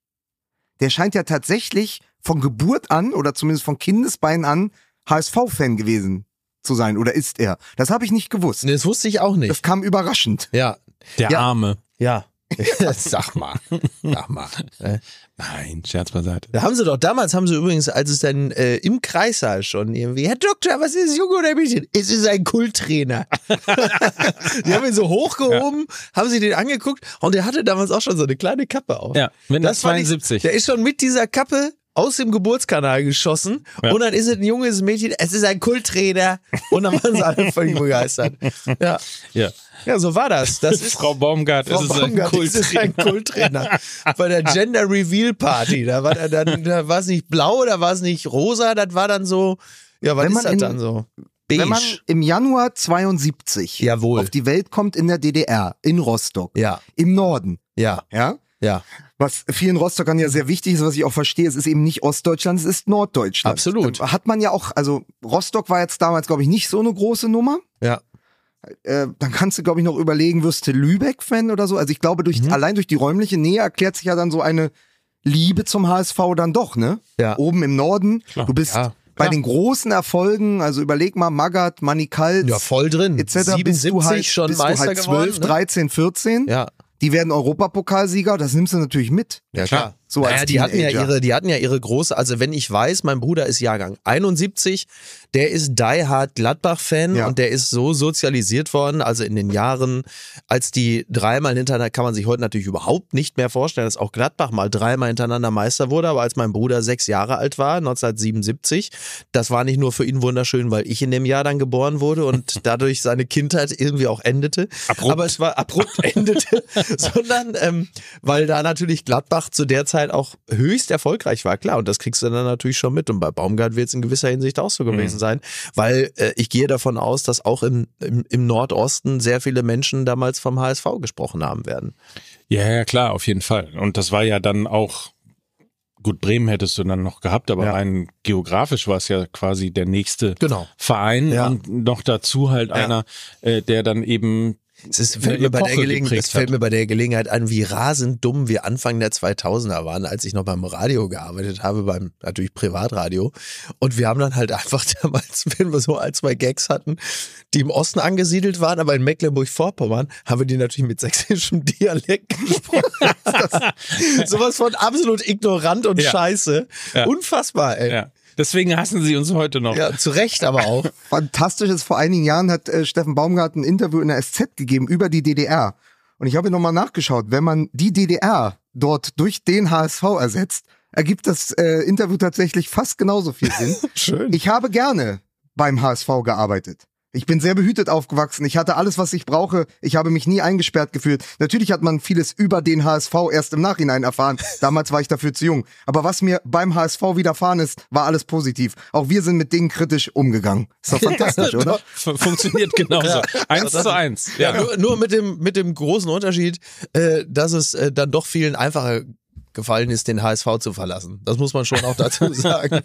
der scheint ja tatsächlich von Geburt an oder zumindest von Kindesbeinen an HSV-Fan gewesen zu sein. Oder ist er? Das habe ich nicht gewusst. Nee, das wusste ich auch Das nicht. kam überraschend. Ja. Der Ja. Arme. Ja. Sag mal. Sag mal. Äh, Nein, Scherz beiseite. Da haben sie doch, damals haben sie übrigens, als es dann äh, im Kreissaal schon irgendwie, Herr Doktor, was ist Junge oder Mädchen? Es ist ein Kulttrainer. die haben ihn so hochgehoben, haben sie den angeguckt und der hatte damals auch schon so eine kleine Kappe auf. Ja, mit einer Das fand ich- 72. Der ist schon mit dieser Kappe aus dem Geburtskanal geschossen Ja. und dann ist es ein junges Mädchen, es ist ein Kulttrainer und dann waren sie alle völlig begeistert. Ja. Ja. ja, so war das. Das ist Frau Baumgart, Frau es ist ein Baumgart, das ist ein Kulttrainer. Bei der Gender Reveal Party, da war da, dann, da war es nicht blau, da war es nicht rosa, das war dann so, ja, was Wenn ist das in- dann so? Wenn man Beige. im Januar 72 Jawohl. auf die Welt kommt in der DDR, in Rostock, Ja, im Norden, ja, ja, ja, was vielen Rostockern ja sehr wichtig ist, was ich auch verstehe, es ist eben nicht Ostdeutschland, es ist Norddeutschland. Absolut. Da Hat man ja auch, also Rostock war jetzt damals, glaube ich, nicht so eine große Nummer. ja. Äh, dann kannst du, glaube ich, noch überlegen, wirst du Lübeck-Fan oder so. Also ich glaube, Mhm. durch, allein durch die räumliche Nähe erklärt sich ja dann so eine Liebe zum HSV dann doch, ne? Ja. Oben im Norden. Du bist Ja, bei klar. den großen Erfolgen, also überleg mal, Magath, Manny Kals, Ja, voll drin. etc. bist 77 du halt, schon bist Meister du halt 12, geworden. ne? 13, 14. Ja, Die werden Europapokalsieger, das nimmst du natürlich mit. ja klar. So naja, die hatten ja ihre, die hatten ja ihre große, also wenn ich weiß, mein Bruder ist Jahrgang 71, der ist Die Hard Gladbach-Fan Ja. und der ist so sozialisiert worden, also in den Jahren, als die dreimal hintereinander, kann man sich heute natürlich überhaupt nicht mehr vorstellen, dass auch Gladbach mal dreimal hintereinander Meister wurde, aber als mein Bruder sechs Jahre alt war, 1977, das war nicht nur für ihn wunderschön, weil ich in dem Jahr dann geboren wurde und dadurch seine Kindheit irgendwie auch endete, Abrupt. aber es war abrupt endete, sondern ähm, weil da natürlich Gladbach zu der Zeit auch höchst erfolgreich war, klar, und das kriegst du dann natürlich schon mit und bei Baumgart wird es in gewisser Hinsicht auch so gewesen sein, weil äh, ich gehe davon aus, dass auch im, im, im Nordosten sehr viele Menschen damals vom HSV gesprochen haben werden. Ja, ja, klar, auf jeden Fall. Und das war ja dann auch, gut, Bremen hättest du dann noch gehabt, aber Ja. rein geografisch war es ja quasi der nächste Genau. Verein Ja. und noch dazu halt einer, äh, der dann eben Es ist, fällt, mir bei der es fällt mir bei der Gelegenheit an, wie rasend dumm wir Anfang der 2000er waren, als ich noch beim Radio gearbeitet habe, beim natürlich Privatradio. Und wir haben dann halt einfach damals, wenn wir so ein, zwei Gags hatten, die im Osten angesiedelt waren, aber in Mecklenburg-Vorpommern, haben wir die natürlich mit sächsischem Dialekt gesprochen. Sowas von absolut ignorant und Ja. scheiße. Ja. Unfassbar, ey. Ja. Ja. Deswegen hassen sie uns heute noch. zu Recht aber auch. Fantastisch ist, vor einigen Jahren hat äh, Steffen Baumgart ein Interview in der SZ gegeben über die DDR. Und Und ich habe nochmal nachgeschaut, wenn man die DDR dort durch den HSV ersetzt, ergibt das äh, Interview tatsächlich fast genauso viel Sinn. Schön. Ich habe gerne beim HSV gearbeitet. Ich bin sehr behütet aufgewachsen. Ich hatte alles, was ich brauche. Ich habe mich nie eingesperrt gefühlt. Natürlich hat man vieles über den HSV erst im Nachhinein erfahren. Damals war ich dafür zu jung. Aber was mir beim HSV widerfahren ist, war alles positiv. Auch wir sind mit Dingen kritisch umgegangen. Ist doch fantastisch, oder? Funktioniert genauso. Eins zu eins. Ja, Ja. nur, nur mit dem mit dem großen Unterschied, äh, dass es äh, dann doch vielen einfacher gefallen ist, den HSV zu verlassen. Das muss man schon auch dazu sagen.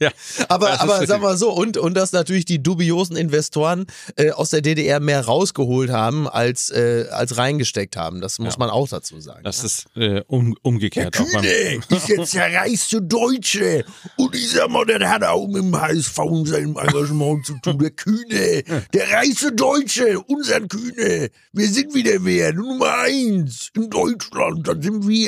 ja. Aber, aber sag mal so, und, und dass natürlich die dubiosen Investoren äh, aus der DDR mehr rausgeholt haben, als, äh, als reingesteckt haben. Das muss Ja. man auch dazu sagen. Das ist äh, um, umgekehrt. auch beim, ist jetzt der reichste Deutsche. Und ich sag mal, das hat auch mit dem HSV und seinem Engagement zu tun. Der Kühne, der reichste Deutsche, unser Kühne. Wir sind wieder wer, Nummer eins in Deutschland, das sind wir.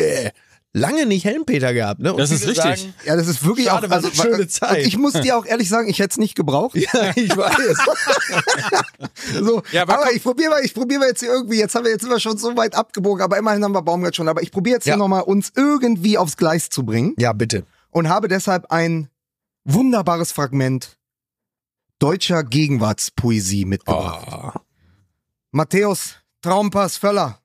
Lange nicht Helmpeter gehabt, ne? Und Das ist richtig. Sagen, Ja, das ist wirklich Schade, auch war eine schöne Zeit. Ich muss dir auch ehrlich sagen, ich hätte es nicht gebraucht. ja, ich weiß. So, Ja, aber aber ich probiere mal, ich probiere mal jetzt hier irgendwie, jetzt haben wir jetzt sind wir schon so weit abgebogen, aber immerhin haben wir Baumgart schon, aber ich probiere jetzt Ja. hier nochmal uns irgendwie aufs Gleis zu bringen Ja, bitte. und habe deshalb ein wunderbares Fragment deutscher Gegenwartspoesie mitgebracht. Oh. Matthäus Traumpass Völler.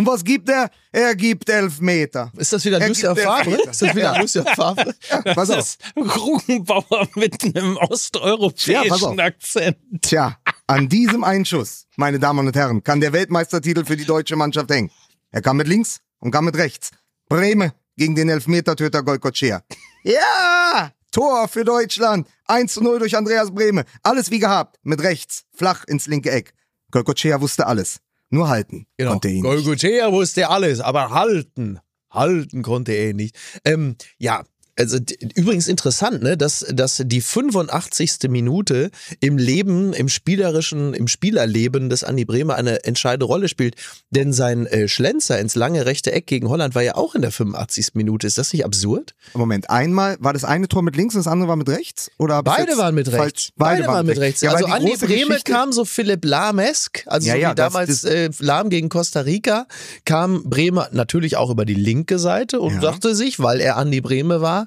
Und was gibt er? Er gibt elf Meter. Ist das wieder Er Lucia Favre? Ist das wieder Lucia Favre? Pass das auf. ist Rugenbauer mit einem osteuropäischen Ja, pass. Akzent. Tja, an diesem Einschuss, meine Damen und Herren, kann der Weltmeistertitel für die deutsche Mannschaft hängen. Er kam mit links und kam mit rechts. Breme gegen den Elfmetertöter Golkotschea. Ja! Tor für Deutschland. 1 zu 0 durch Andreas Breme. Alles wie gehabt. Mit rechts. Flach ins linke Eck. Golkotschea wusste alles. Nur halten Genau. konnte er ihn. Golgothea wusste alles, aber halten, halten konnte er nicht. Ähm, ja, also übrigens interessant, ne, dass, dass die 85. Minute im Leben, im spielerischen, im Spielerleben des Andi Bremer eine entscheidende Rolle spielt. Denn sein äh, Schlenzer ins lange rechte Eck gegen Holland war ja auch in der 85. Minute. Ist das nicht absurd? Moment, einmal, war das eine Tor mit links und das andere war mit rechts? Oder Beide waren mit falsch- rechts. Beide, waren mit rechts. Ja, also Andi große Breme Geschichte- kam so Philipp Lahm-esk, also Ja, so ja, wie das- damals das- äh, Lahm gegen Costa Rica, kam Bremer natürlich auch über die linke Seite und Ja. dachte sich, weil er Andi Breme war,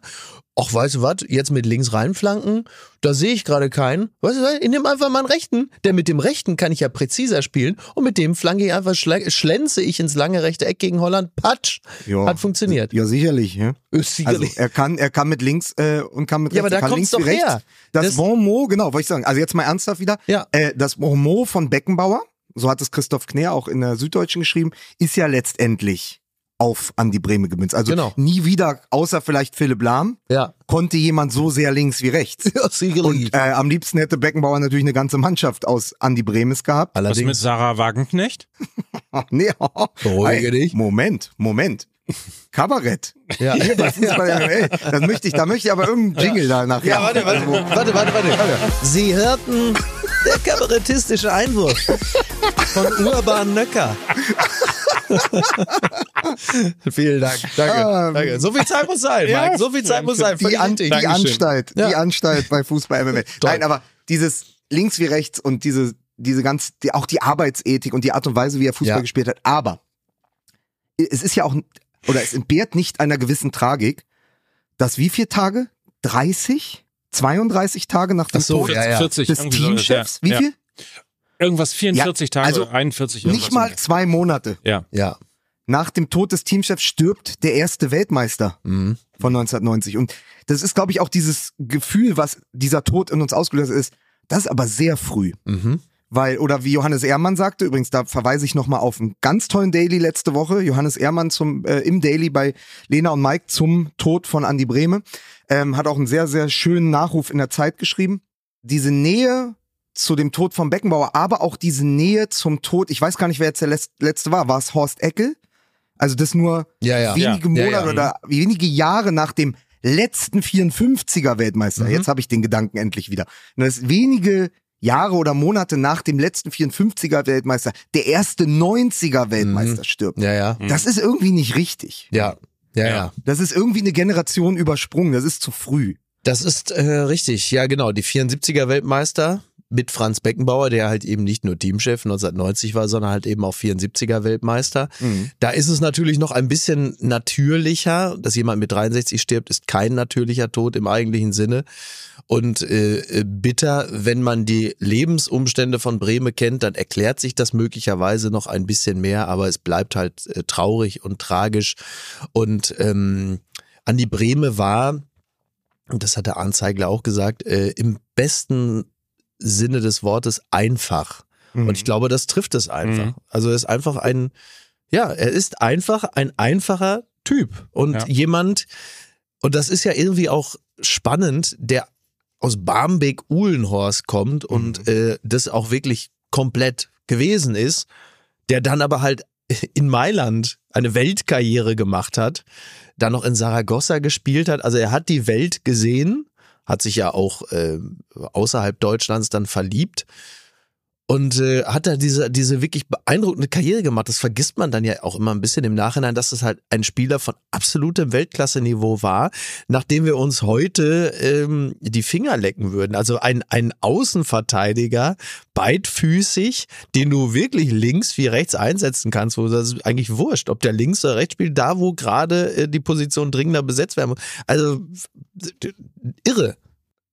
ach, weißt du was, jetzt mit links reinflanken, da sehe ich gerade keinen. Weißt du was, ich nehme einfach mal einen rechten. Denn mit dem rechten kann ich ja präziser spielen und mit dem flanke ich einfach, schlenze ich ins lange rechte Eck gegen Holland. Patsch. Ja. Hat funktioniert. Ja, sicherlich. Ja. Also sicherlich. er kann, er kann mit links äh, und kann mit Ja, rechts. aber da wie doch rechts. her. Das, Das- Bon mot, genau, wollte ich sagen. Also jetzt mal ernsthaft wieder. Ja. Äh, das Bon mot von Beckenbauer, so hat es Christoph Knär auch in der Süddeutschen geschrieben, ist ja letztendlich auf Andi Breme gemünzt. Also Genau. nie wieder, außer vielleicht Philipp Lahm, ja. konnte jemand so sehr links wie rechts. Ja, sicherlich. Und äh, am liebsten hätte Beckenbauer natürlich eine ganze Mannschaft aus Andi Bremes gehabt. Was mit Allerdings. Sarah Wagenknecht? Nee, Beruhige dich. Moment, Moment. Kabarett. Ja. Hier bei Fußball MML. Das möchte ich, da möchte ich aber irgendeinen Jingle da nachher. Ja, warte, warte, warte, warte, warte. Sie hörten der kabarettistische Einwurf von Urban Nöcker. Vielen Dank. Danke. Ähm, danke. So viel Zeit muss sein, Ja, Mike. So viel Zeit muss sein. die, An die. Anstalt, die Ja. Anstalt bei Fußball MML. Nein, aber dieses links wie rechts und diese, diese ganz, die, auch die Arbeitsethik und die Art und Weise, wie er Fußball Ja. gespielt hat. Aber es ist ja auch, oder es entbehrt nicht einer gewissen Tragik, dass wie viele Tage? 30? 32 Tage nach dem so, Tod ja, ja. 40, des Teamchefs? ja. Wie Ja. viel? Irgendwas 44 Tage, also 41. irgendwas Nicht mal zwei Monate Ja. Ja. Nach dem Tod des Teamchefs stirbt der erste Weltmeister Mhm. von 1990. Und das ist, glaube ich, auch dieses Gefühl, was dieser Tod in uns ausgelöst ist. Das ist aber sehr früh. Mhm. Weil, oder wie Johannes Ehrmann sagte, übrigens, da verweise ich nochmal auf einen ganz tollen Daily letzte Woche. Johannes Ehrmann zum, äh, im Daily bei Lena und Mike zum Tod von Andi Brehme. Ähm, hat auch einen sehr, sehr schönen Nachruf in der Zeit geschrieben. Diese Nähe zu dem Tod von Beckenbauer, aber auch diese Nähe zum Tod, ich weiß gar nicht, wer jetzt der letz- letzte war. War es Horst Eckel? Also das nur Ja, ja. wenige Ja, Monate ja. oder wenige Jahre nach dem letzten 54er Weltmeister. Mhm. Jetzt habe ich den Gedanken endlich wieder. Und das ist wenige Jahre oder Monate nach dem letzten 54er Weltmeister der erste 90er Weltmeister stirbt. Ja, ja. Das ist irgendwie nicht richtig. Ja. Ja, Ja. ja. Das ist irgendwie eine Generation übersprungen. Das ist zu früh. Das ist äh, richtig. Ja, genau. Die 74er Weltmeister mit Franz Beckenbauer, der halt eben nicht nur Teamchef 1990 war, sondern halt eben auch 74er Weltmeister. Mhm. Da ist es natürlich noch ein bisschen natürlicher, dass jemand mit 63 stirbt, ist kein natürlicher Tod im eigentlichen Sinne. Und äh, äh, bitter, wenn man die Lebensumstände von Breme kennt, dann erklärt sich das möglicherweise noch ein bisschen mehr, aber es bleibt halt äh, traurig und tragisch. Und ähm, Andi Breme war, und das hat der Anzeigler auch gesagt, äh, im besten Sinne des Wortes einfach. Mhm. Und ich glaube, das trifft es einfach. Mhm. Also er ist einfach ein, ja, er ist einfach ein einfacher Typ und Ja. jemand, und das ist ja irgendwie auch spannend, der aus Barmbek-Uhlenhorst kommt und äh, das auch wirklich komplett gewesen ist, der dann aber halt in Mailand eine Weltkarriere gemacht hat, dann noch in Saragossa gespielt hat. Also er hat die Welt gesehen, hat sich ja auch äh, außerhalb Deutschlands dann verliebt und äh, hat da diese, diese wirklich beeindruckende Karriere gemacht. Das vergisst man dann ja auch immer ein bisschen im Nachhinein, dass das halt ein Spieler von absolutem Weltklasse-Niveau war, nachdem wir uns heute ähm, die Finger lecken würden. Also ein, ein Außenverteidiger, beidfüßig, den du wirklich links wie rechts einsetzen kannst, wo das ist eigentlich wurscht, ob der links oder rechts spielt, da wo gerade äh, die Position dringender besetzt werden muss. Also irre.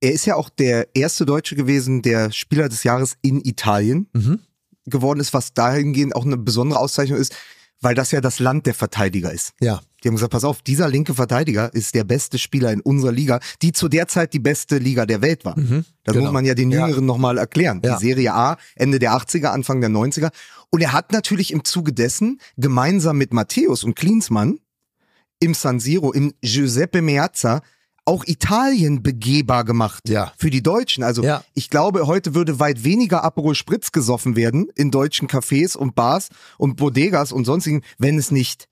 Er ist ja auch der erste Deutsche gewesen, der Spieler des Jahres in Italien Mhm. geworden ist, was dahingehend auch eine besondere Auszeichnung ist, weil das ja das Land der Verteidiger ist. Ja. Die haben gesagt, pass auf, dieser linke Verteidiger ist der beste Spieler in unserer Liga, die zu der Zeit die beste Liga der Welt war. Mhm. Das Genau. muss man ja den Ja. Jüngeren nochmal erklären. Ja. Die Serie A, Ende der 80er, Anfang der 90er. Und er hat natürlich im Zuge dessen gemeinsam mit Matthäus und Klinsmann im San Siro, im Giuseppe Meazza, auch Italien begehbar gemacht Ja. für die Deutschen. Also Ja. ich glaube, heute würde weit weniger Aperol Spritz gesoffen werden in deutschen Cafés und Bars und Bodegas und sonstigen, wenn es nicht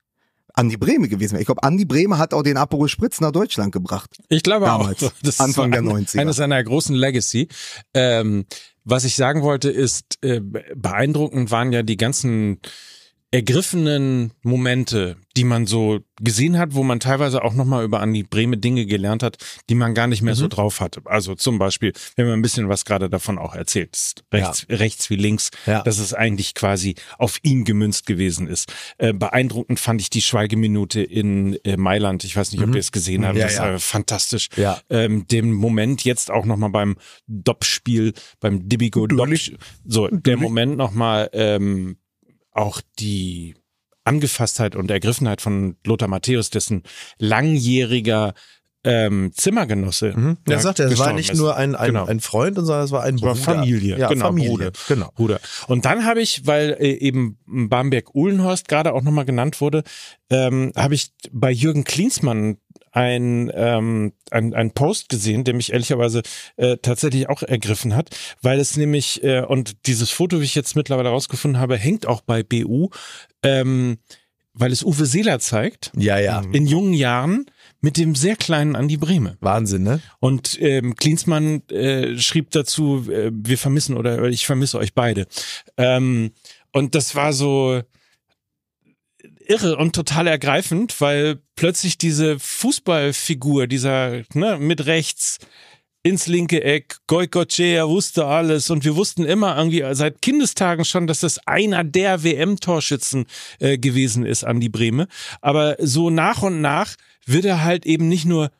Andi Breme gewesen wäre. Ich glaube, Andi Breme hat auch den Aperol Spritz nach Deutschland gebracht. Ich glaube Damals, auch. Das Anfang ist der ein- 90er. Eine seiner großen Legacy. Ähm, was ich sagen wollte, ist, äh, beeindruckend waren ja die ganzen ergriffenen Momente, die man so gesehen hat, wo man teilweise auch nochmal über Andi Breme Dinge gelernt hat, die man gar nicht mehr Mhm. so drauf hatte. Also zum Beispiel, wir haben ein bisschen was gerade davon auch erzählt, das ist rechts, rechts wie links, Ja. dass es eigentlich quasi auf ihn gemünzt gewesen ist. Äh, beeindruckend fand ich die Schweigeminute in äh, Mailand. Ich weiß nicht, ob ihr es gesehen habt. Mhm. Ja, das ja. war fantastisch. Ja. Ähm, dem Moment jetzt auch nochmal beim Dopp-Spiel, beim Dibigo Dopp, so der Moment nochmal ähm, auch die Angefasstheit und Ergriffenheit von Lothar Matthäus, dessen langjähriger ähm, Zimmergenosse. Mhm. Er ja, sagt, es war nicht ist. nur ein, ein, Genau. ein Freund, sondern es war ein Es war Bruder. Familie, Ja, genau, Familie. Bruder. Genau. Bruder. Und dann habe ich, weil äh, eben Bamberg-Uhlenhorst gerade auch nochmal genannt wurde, ähm, habe ich bei Jürgen Klinsmann ein, ähm, ein, ein Post gesehen, der mich ehrlicherweise äh, tatsächlich auch ergriffen hat, weil es nämlich, äh, und dieses Foto, wie ich jetzt mittlerweile rausgefunden habe, hängt auch bei BU, ähm, weil es Uwe Seeler zeigt, Ja, ja. in jungen Jahren mit dem sehr kleinen Andi Brehme. Wahnsinn, ne? Und ähm, Klinsmann äh, schrieb dazu, äh, wir vermissen oder ich vermisse euch beide. Ähm, und das war so irre und total ergreifend, weil plötzlich diese Fußballfigur, dieser ne, mit rechts ins linke Eck, Goikocea wusste alles und wir wussten immer irgendwie seit Kindestagen schon, dass das einer der WM-Torschützen äh, gewesen ist an die Breme. Aber so nach und nach wird er halt eben nicht nur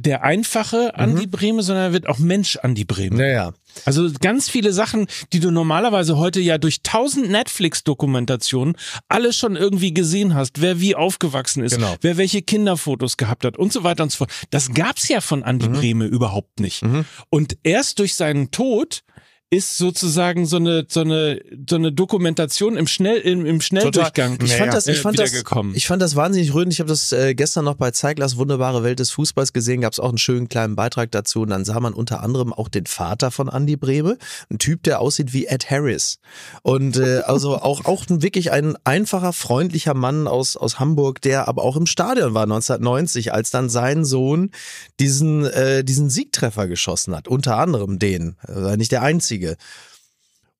der einfache Andi Breme, sondern er wird auch Mensch Andi Breme. Naja. Also ganz viele Sachen, die du normalerweise heute ja durch tausend Netflix-Dokumentationen alles schon irgendwie gesehen hast, wer wie aufgewachsen ist, Genau. wer welche Kinderfotos gehabt hat und so weiter und so fort. Das gab's ja von Andi Mhm. Breme überhaupt nicht. Und erst durch seinen Tod ist sozusagen so eine so eine so eine Dokumentation im Schnell im, im Schnelldurchgang. Ich fand das, ich äh, fand das, ich fand das wahnsinnig rührend. Ich habe das äh, gestern noch bei Zeiglers Wunderbare Welt des Fußballs gesehen. Gab es auch einen schönen kleinen Beitrag dazu. Und dann sah man unter anderem auch den Vater von Andy Breme, ein Typ, der aussieht wie Ed Harris. Und äh, also auch auch ein, wirklich ein einfacher, freundlicher Mann aus aus Hamburg, der aber auch im Stadion war 1990, als dann sein Sohn diesen äh, diesen Siegtreffer geschossen hat. Unter anderem den, er war nicht der einzige.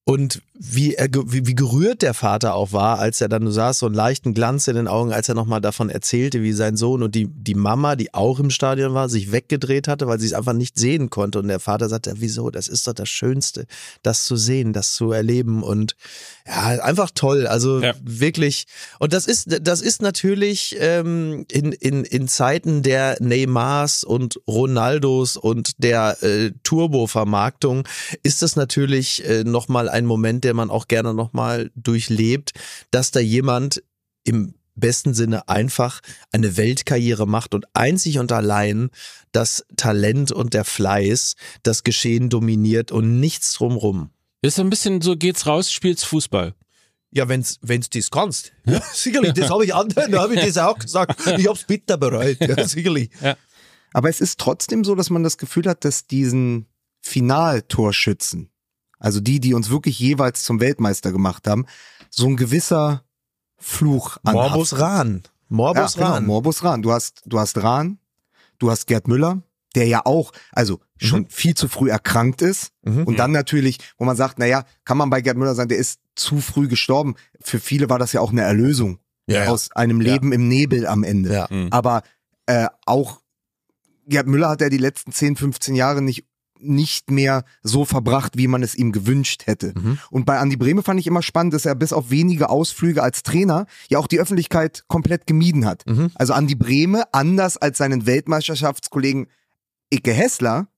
Und wie, er, wie, wie gerührt der Vater auch war, als er dann, du sahst so einen leichten Glanz in den Augen, als er nochmal davon erzählte, wie sein Sohn und die, die Mama, die auch im Stadion war, sich weggedreht hatte, weil sie es einfach nicht sehen konnte. Und der Vater sagte, wieso, das ist doch das Schönste, das zu sehen, das zu erleben. Und ja, einfach toll. Also Ja. wirklich. Und das ist, das ist natürlich ähm, in, in, in Zeiten der Neymars und Ronaldos und der äh, Turbo-Vermarktung ist das natürlich äh, nochmal ein Moment, der man auch gerne nochmal durchlebt, dass da jemand im besten Sinne einfach eine Weltkarriere macht und einzig und allein das Talent und der Fleiß das Geschehen dominiert und nichts drumrum. Ist so ein bisschen so, geht's raus, spielst Fußball. Ja, wenn's, wenn's das kannst. Ja, sicherlich, das habe ich anderen, da habe ich das auch gesagt. Ich hab's bitter bereut, ja, sicherlich. Aber es ist trotzdem so, dass man das Gefühl hat, dass diesen Finaltorschützen, also die, die uns wirklich jeweils zum Weltmeister gemacht haben, so ein gewisser Fluch anhaftet. Morbus Rahn. Morbus ja, genau, Rahn. Morbus Rahn. Du hast, du hast Rahn, du hast Gerd Müller, der ja auch, also schon viel zu früh erkrankt ist. Mhm. Und dann natürlich, wo man sagt, naja, kann man bei Gerd Müller sagen, der ist zu früh gestorben. Für viele war das ja auch eine Erlösung Ja, ja. aus einem Leben im Nebel am Ende. Ja. Mhm. Aber äh, auch Gerd Müller hat ja die letzten 10, 15 Jahre nicht nicht mehr so verbracht, wie man es ihm gewünscht hätte. Mhm. Und bei Andi Brehme fand ich immer spannend, dass er bis auf wenige Ausflüge als Trainer ja auch die Öffentlichkeit komplett gemieden hat. Mhm. Also Andi Brehme, anders als seinen Weltmeisterschaftskollegen Icke Hessler,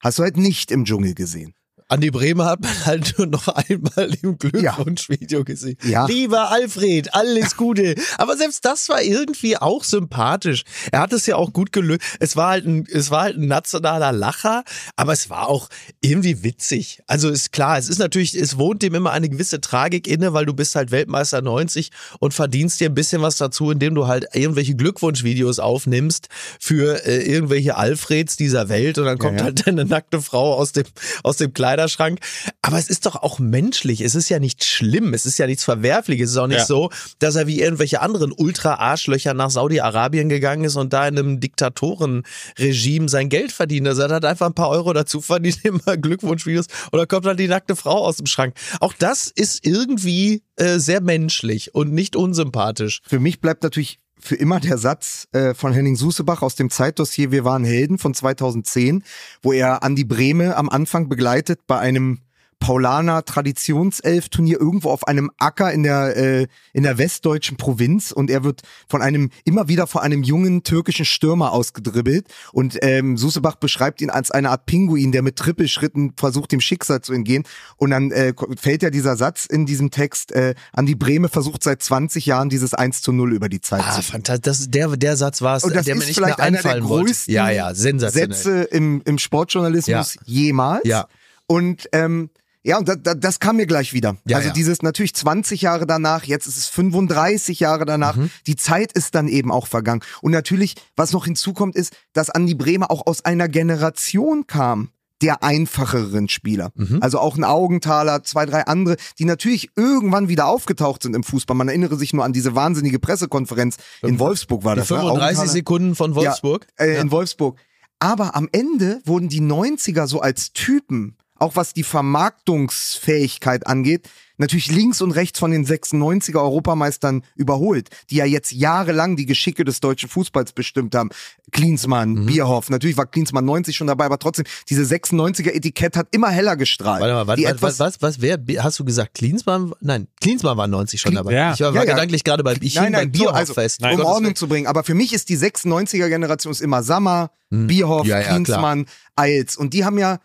hast du halt nicht im Dschungel gesehen. Andi Bremer hat man halt nur noch einmal im Glückwunschvideo gesehen. Ja. Lieber Alfred, alles Gute. Aber selbst das war irgendwie auch sympathisch. Er hat es ja auch gut gelöst. Es war halt ein, es war halt ein nationaler Lacher, aber es war auch irgendwie witzig. Also ist klar, es ist natürlich, es wohnt dem immer eine gewisse Tragik inne, weil du bist halt Weltmeister 90 und verdienst dir ein bisschen was dazu, indem du halt irgendwelche Glückwunschvideos aufnimmst für äh, irgendwelche Alfreds dieser Welt und dann kommt ja. halt deine nackte Frau aus dem, aus dem Kleiderschrank. Aber es ist doch auch menschlich. Es ist ja nicht schlimm. Es ist ja nichts Verwerfliches. Es ist auch nicht Ja. so, dass er wie irgendwelche anderen Ultra-Arschlöcher nach Saudi-Arabien gegangen ist und da in einem Diktatorenregime sein Geld verdient. Also er hat einfach ein paar Euro dazu verdient, immer Glückwunschvideos. Und dann kommt halt die nackte Frau aus dem Schrank. Auch das ist irgendwie äh, sehr menschlich und nicht unsympathisch. Für mich bleibt natürlich für immer der Satz äh, von Henning Susebach aus dem Zeitdossier Wir waren Helden von 2010, wo er Andi Brehme am Anfang begleitet bei einem Paulaner Traditionself-Turnier irgendwo auf einem Acker in der äh, in der westdeutschen Provinz und er wird von einem immer wieder vor einem jungen türkischen Stürmer ausgedribbelt und ähm, Susebach beschreibt ihn als eine Art Pinguin, der mit Trippelschritten versucht dem Schicksal zu entgehen und dann äh, fällt ja dieser Satz in diesem Text äh, Andi Brehme versucht seit 20 Jahren dieses 1 zu 0 über die Zeit Ah, zu fantastisch. Das, der, der Satz war es, und das der mir ist nicht vielleicht mehr einer der einfallen wollte. größten Ja, ja, sensationell. Sätze im, im Sportjournalismus jemals. Ja. Und ähm, ja, und da, da, das kam mir gleich wieder. Ja, also ja. dieses natürlich 20 Jahre danach, jetzt ist es 35 Jahre danach. Mhm. Die Zeit ist dann eben auch vergangen. Und natürlich, was noch hinzukommt, ist, dass Andi Bremer auch aus einer Generation kam der einfacheren Spieler. Mhm. Also auch ein Augenthaler, zwei, drei andere, die natürlich irgendwann wieder aufgetaucht sind im Fußball. Man erinnere sich nur an diese wahnsinnige Pressekonferenz in Wolfsburg war Die das. ne? 35 Augenthaler. Sekunden von Wolfsburg. Ja, äh, in Wolfsburg. Aber am Ende wurden die 90er so als Typen, auch was die Vermarktungsfähigkeit angeht, natürlich links und rechts von den 96er Europameistern überholt, die ja jetzt jahrelang die Geschicke des deutschen Fußballs bestimmt haben. Klinsmann, Mhm. Bierhoff, natürlich war Klinsmann 90 schon dabei, aber trotzdem, diese 96er Etikett hat immer heller gestrahlt. Warte mal, was, die was, etwas, was, was, was, wer, hast du gesagt, Klinsmann? Nein, Klinsmann war 90 schon Kli- dabei. Ja. Ich war, war Ja, ja. gedanklich gerade bei, ich hing beim so, Bierhoff-Fest. Nein. um Gottes Ordnung zu bringen. Aber für mich ist die 96er Generation ist immer Sammer, Bierhoff, Hm. Ja, ja, Klinsmann, Eils. Und die haben ja,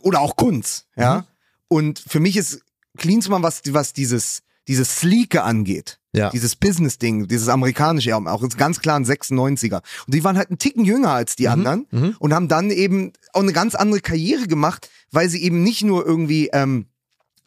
oder auch Kunz, Mhm. ja. Und für mich ist Klinsmann, was, was dieses, dieses Sleeke angeht, Ja. dieses Business-Ding, dieses amerikanische, ja, auch ganz klar ein 96er. Und die waren halt einen Ticken jünger als Mhm. die anderen und haben dann eben auch eine ganz andere Karriere gemacht, weil sie eben nicht nur irgendwie, ähm,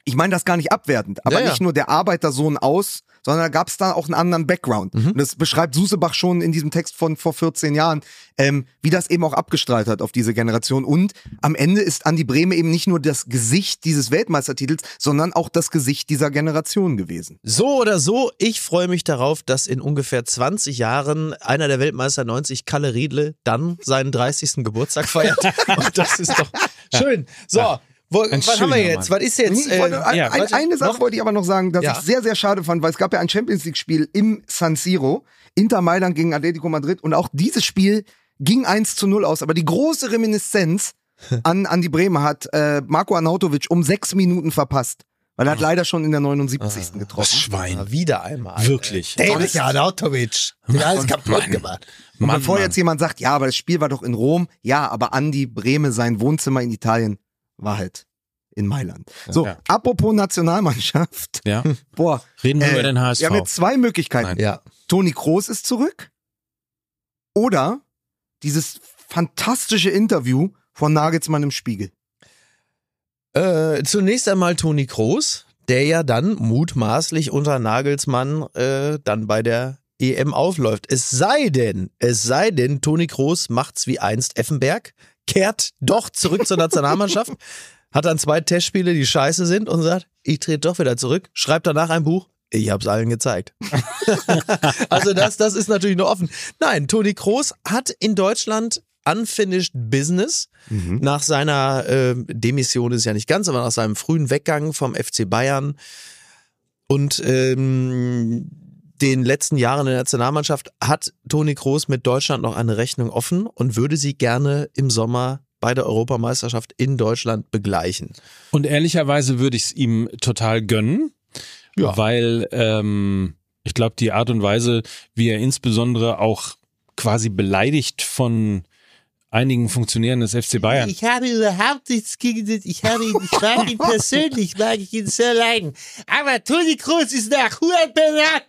ich meine das gar nicht abwertend, aber Ja, ja. nicht nur der Arbeitersohn aus, sondern da gab es da auch einen anderen Background. Mhm. Und das beschreibt Susebach schon in diesem Text von vor 14 Jahren, ähm, wie das eben auch abgestrahlt hat auf diese Generation. Und am Ende ist Andi Brehme eben nicht nur das Gesicht dieses Weltmeistertitels, sondern auch das Gesicht dieser Generation gewesen. So oder so, ich freue mich darauf, dass in ungefähr 20 Jahren einer der Weltmeister 90, Kalle Riedle, dann seinen 30. Geburtstag feiert. Und das ist doch schön. So. Wo, Ein was haben wir jetzt? Mann. Was ist jetzt? Nee, ich wollte, äh, ein, ja, ein, warte, eine Sache noch? wollte ich aber noch sagen, dass Ja. ich sehr, sehr schade fand, weil es gab ja ein Champions League-Spiel im San Siro, Inter Mailand gegen Atletico Madrid und auch dieses Spiel ging 1 zu 0 aus, aber die große Reminiszenz an, an die Bremer hat äh, Marco Arnautovic um sechs Minuten verpasst, weil er hat leider schon in der 79. Das getroffen. Schwein. Ah, wieder einmal. Wirklich. David Arnautovic. Der alles kaputt gemacht. Und Mann, bevor Mann. jetzt jemand sagt, ja, aber das Spiel war doch in Rom, ja, aber Andi Breme, sein Wohnzimmer in Italien, war halt in Mailand. So, Ja. apropos Nationalmannschaft. Ja. Boah, Reden wir äh, über den HSV. wir haben jetzt zwei Möglichkeiten. Nein. Ja. Toni Kroos ist zurück oder dieses fantastische Interview von Nagelsmann im Spiegel. Äh, zunächst einmal Toni Kroos, der ja dann mutmaßlich unter Nagelsmann äh, dann bei der EM aufläuft. Es sei denn, es sei denn, Toni Kroos macht's wie einst Effenberg, kehrt doch zurück zur Nationalmannschaft, hat dann zwei Testspiele, die scheiße sind und sagt, ich trete doch wieder zurück, schreibt danach ein Buch. Ich hab's allen gezeigt. also das, das ist natürlich nur offen. Nein, Toni Kroos hat in Deutschland unfinished business nach seiner äh, Demission ist es ja nicht ganz, aber nach seinem frühen Weggang vom FC Bayern und ähm, den letzten Jahren in der Nationalmannschaft hat Toni Kroos mit Deutschland noch eine Rechnung offen und würde sie gerne im Sommer bei der Europameisterschaft in Deutschland begleichen. Und ehrlicherweise würde ich es ihm total gönnen, Ja. weil ähm, ich glaube, die Art und Weise, wie er insbesondere auch quasi beleidigt von einigen Funktionären des FC Bayern. Ich habe überhaupt nichts gegen den, ich habe ihn, ich mag ihn persönlich, mag ich ihn sehr leiden. Aber Toni Kroos ist nach Juan Bernat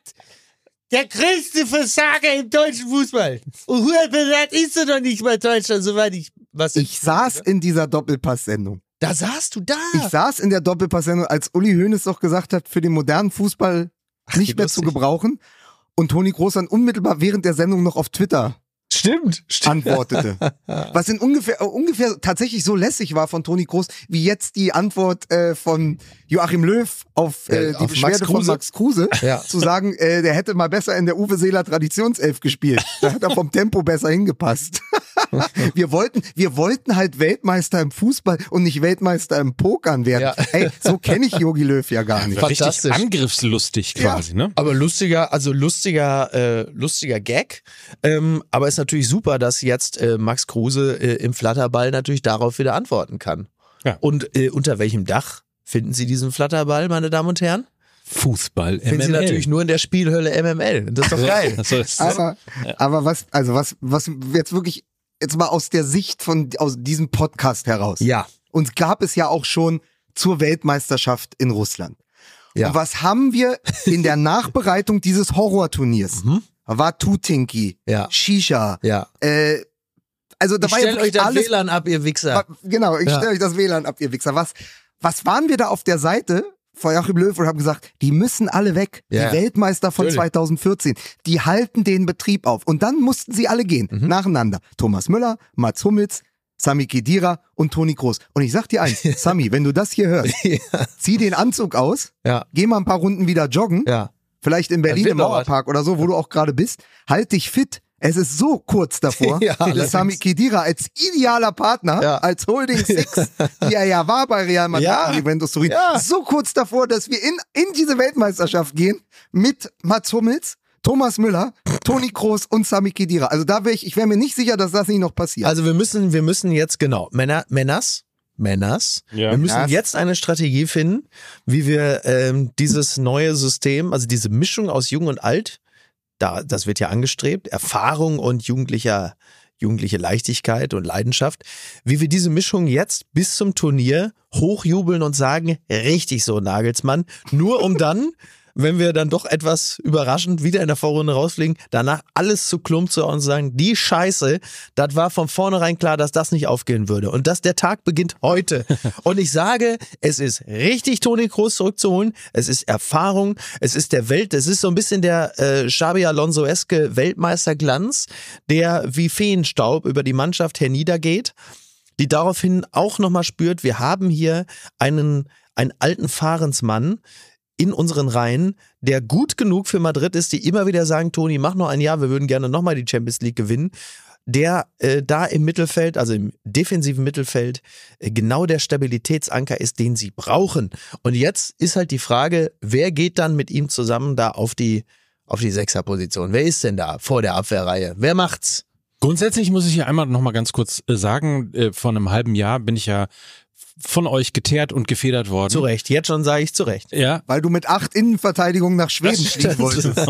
der größte Versager im deutschen Fußball. Und Juan Bernat ist doch noch nicht mal Deutschland, soweit ich, was Ich saß in dieser Doppelpass-Sendung. Da saßt du da. Ich saß in der Doppelpass-Sendung, als Uli Hoeneß doch gesagt hat, für den modernen Fußball nicht wie mehr zu lustig. gebrauchen. Und Toni Kroos dann unmittelbar während der Sendung noch auf Twitter Stimmt, stimmt. antwortete. Was in ungefähr, äh, ungefähr tatsächlich so lässig war von Toni Kroos, wie jetzt die Antwort äh, von Joachim Löw auf äh, die auf Beschwerde Max von. Max Kruse, Ja. zu sagen, äh, der hätte mal besser in der Uwe Seeler Traditionself gespielt. Da hat er vom Tempo besser hingepasst. wir wollten, wir wollten halt Weltmeister im Fußball und nicht Weltmeister im Pokern werden. Ja. Ey, so kenne ich Jogi Löw ja gar nicht. War richtig fantastisch. angriffslustig quasi, ne? Aber lustiger, also lustiger, äh, lustiger Gag. Ähm, aber ist natürlich super, dass jetzt äh, Max Kruse äh, im Flatterball natürlich darauf wieder antworten kann. Ja. Und äh, unter welchem Dach finden Sie diesen Flatterball, meine Damen und Herren? Fußball, Finden Sie natürlich nur in der Spielhölle MML. Das ist doch geil. Aber, aber was, also was, was jetzt wirklich, jetzt mal aus der Sicht von, aus diesem Podcast heraus. ja. Uns gab es ja auch schon zur Weltmeisterschaft in Russland. Ja. Und was haben wir in der Nachbereitung dieses Horrorturniers? War Tutinki, Ja. Shisha, Ja. äh, also da Ich war ja euch das alles. WLAN ab, ihr Wichser. Genau, ich Ja. stelle euch das WLAN ab, ihr Wichser. Was, was waren wir da auf der Seite von Joachim Löw und haben gesagt, die müssen alle weg. Ja. Die Weltmeister von Natürlich. 2014, die halten den Betrieb auf. Und dann mussten sie alle gehen, Mhm. nacheinander. Thomas Müller, Mats Hummels, Sami Khedira und Toni Kroos. Und ich sag dir eins, Sami, wenn du das hier hörst, zieh den Anzug aus, Ja. geh mal ein paar Runden wieder joggen, Ja. Vielleicht in Berlin im Mauerpark oder so, wo du auch gerade bist, halt dich fit. Es ist so kurz davor, Ja, dass. Sami Khedira als idealer Partner, Ja. als Holding Six, die er ja war bei Real Madrid Ja. und Juventus Turin, Ja. so kurz davor, dass wir in, in diese Weltmeisterschaft gehen mit Mats Hummels, Thomas Müller, Toni Kroos und Sami Khedira. Also da wäre ich, ich wäre mir nicht sicher, dass das nicht noch passiert. Also wir müssen, wir müssen jetzt genau Männer, Männers. Ja. Wir müssen jetzt eine Strategie finden, wie wir ähm, dieses neue System, also diese Mischung aus Jung und Alt, da, das wird ja angestrebt, Erfahrung und jugendlicher, jugendliche Leichtigkeit und Leidenschaft, wie wir diese Mischung jetzt bis zum Turnier hochjubeln und sagen, richtig so, Nagelsmann, nur um dann wenn wir dann doch etwas überraschend wieder in der Vorrunde rausfliegen, danach alles zu klump zu und sagen, die Scheiße, das war von vornherein klar, dass das nicht aufgehen würde. Und dass der Tag beginnt heute. und ich sage, es ist richtig, Toni Kroos zurückzuholen. Es ist Erfahrung. Es ist der Welt, es ist so ein bisschen der äh, Xabi Alonso-eske Weltmeisterglanz, der wie Feenstaub über die Mannschaft herniedergeht die daraufhin auch nochmal spürt, wir haben hier einen, einen alten Fahrensmann in unseren Reihen, der gut genug für Madrid ist, die immer wieder sagen, Toni, mach noch ein Jahr, wir würden gerne nochmal die Champions League gewinnen. der äh, da im Mittelfeld, also im defensiven Mittelfeld, äh, genau der Stabilitätsanker ist, den sie brauchen. Und jetzt ist halt die Frage, wer geht dann mit ihm zusammen da auf die, auf die Sechserposition? Wer ist denn da vor der Abwehrreihe? Wer macht's? Grundsätzlich muss ich hier einmal noch mal ganz kurz äh, sagen, äh, vor einem halben Jahr bin ich ja von euch geteert und gefedert worden. Zu Recht. Jetzt schon sage ich zu Recht. Ja. Weil du mit acht Innenverteidigungen nach Schweden fliegen wolltest.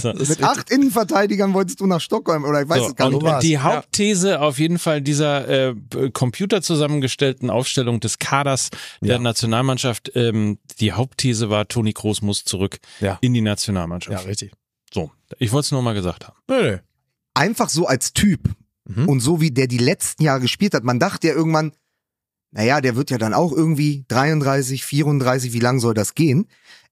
So. Mit acht Innenverteidigern wolltest du nach Stockholm oder ich weiß So, es gar und nicht. war's. die Hauptthese auf jeden Fall dieser äh, Computer zusammengestellten Aufstellung des Kaders der Ja. Nationalmannschaft, ähm, die Hauptthese war, Toni Kroos muss zurück Ja. in die Nationalmannschaft. richtig. So, ich wollte es nur mal gesagt haben. Nö, nö. Einfach so als Typ Mhm. und so wie der die letzten Jahre gespielt hat, man dachte ja irgendwann, naja, der wird ja dann auch irgendwie 33, 34, wie lang soll das gehen?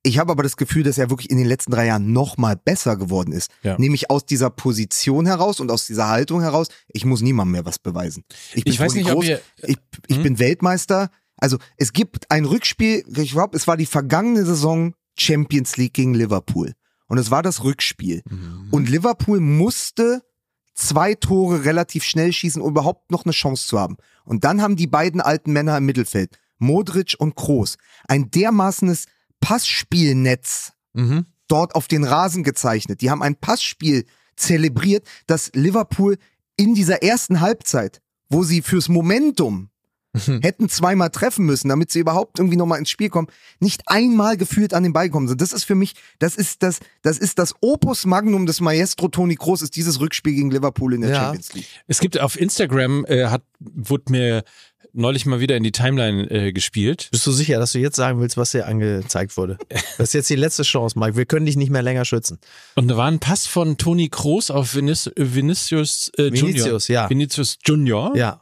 Ich habe aber das Gefühl, dass er wirklich in den letzten drei Jahren noch mal besser geworden ist. Ja. Nämlich aus dieser Position heraus und aus dieser Haltung heraus, ich muss niemandem mehr was beweisen. bin Ich weiß nicht, Kroos, ihr- ich, ich Hm? bin Weltmeister. Also es gibt ein Rückspiel, ich glaube, es war die vergangene Saison Champions League gegen Liverpool. Und es war das Rückspiel. Und Liverpool musste zwei Tore relativ schnell schießen, um überhaupt noch eine Chance zu haben. Und dann haben die beiden alten Männer im Mittelfeld, Modric und Kroos, ein dermaßenes Passspielnetz Mhm. dort auf den Rasen gezeichnet. Die haben ein Passspiel zelebriert, das Liverpool in dieser ersten Halbzeit, wo sie fürs Momentum hätten zweimal treffen müssen, damit sie überhaupt irgendwie nochmal ins Spiel kommen, nicht einmal gefühlt an den Ball gekommen sind. Das ist für mich, das ist das, das ist das Opus Magnum des Maestro Toni Kroos, ist dieses Rückspiel gegen Liverpool in der Ja. Champions League. Es gibt auf Instagram, äh, hat, wurde mir neulich mal wieder in die Timeline äh, gespielt. Bist du sicher, dass du jetzt sagen willst, was dir angezeigt wurde? Das ist jetzt die letzte Chance, Mike. Wir können dich nicht mehr länger schützen. Und da war ein Pass von Toni Kroos auf Vinic Vinicius äh, Junior. Vinicius, ja. Vinicius Junior. Ja.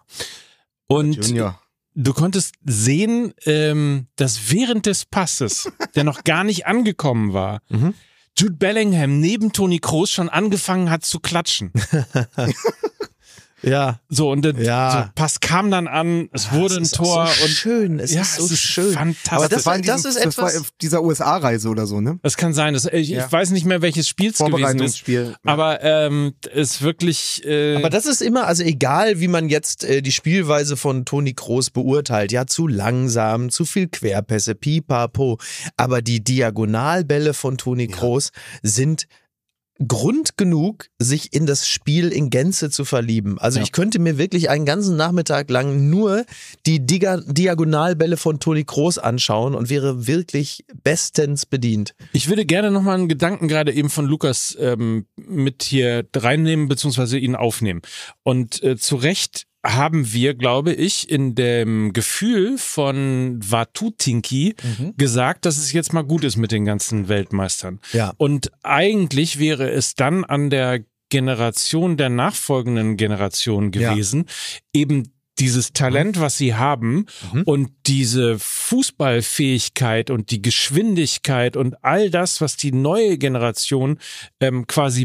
Und Junior. du konntest sehen, ähm, dass während des Passes, der noch gar nicht angekommen war, Mhm. Jude Bellingham neben Toni Kroos schon angefangen hat zu klatschen. Ja. So, und der Ja. so, Pass kam dann an, es wurde Es ein Tor so und schön. Es ja, ist so es ist schön. fantastisch. Aber das, Das, war in das diesem, ist das war etwas. auf dieser USA-Reise oder so, ne? Das kann sein. Das, ich, Ja. ich weiß nicht mehr, welches Spiel es gewesen ist. Vorbereitungsspiel. Aber ähm, ist wirklich. Äh, Aber das ist immer, also egal, wie man jetzt äh, die Spielweise von Toni Kroos beurteilt, ja, zu langsam, zu viel Querpässe, pipapo. Aber die Diagonalbälle von Toni Kroos sind Grund genug, sich in das Spiel in Gänze zu verlieben. Also Ja. ich könnte mir wirklich einen ganzen Nachmittag lang nur die Diga Diagonalbälle von Toni Kroos anschauen und wäre wirklich bestens bedient. Ich würde gerne nochmal einen Gedanken gerade eben von Lukas ähm, mit hier reinnehmen, beziehungsweise ihn aufnehmen. Und äh, zu Recht haben wir, glaube ich, in dem Gefühl von Watutinki gesagt, dass es jetzt mal gut ist mit den ganzen Weltmeistern. Ja. Und eigentlich wäre es dann an der Generation der nachfolgenden Generation Ja. gewesen, eben dieses Talent, was sie haben Mhm. und diese Fußballfähigkeit und die Geschwindigkeit und all das, was die neue Generation ähm, quasi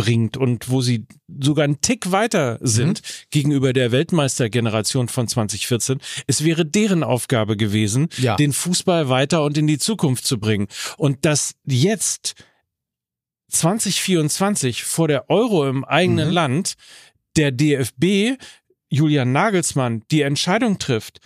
mitbringt und wo sie sogar einen Tick weiter sind Mhm. gegenüber der Weltmeistergeneration von 2014. Es wäre deren Aufgabe gewesen, Ja. den Fußball weiter und in die Zukunft zu bringen. Und dass jetzt 2024 vor der Euro im eigenen Mhm. Land der DFB Julian Nagelsmann die Entscheidung trifft,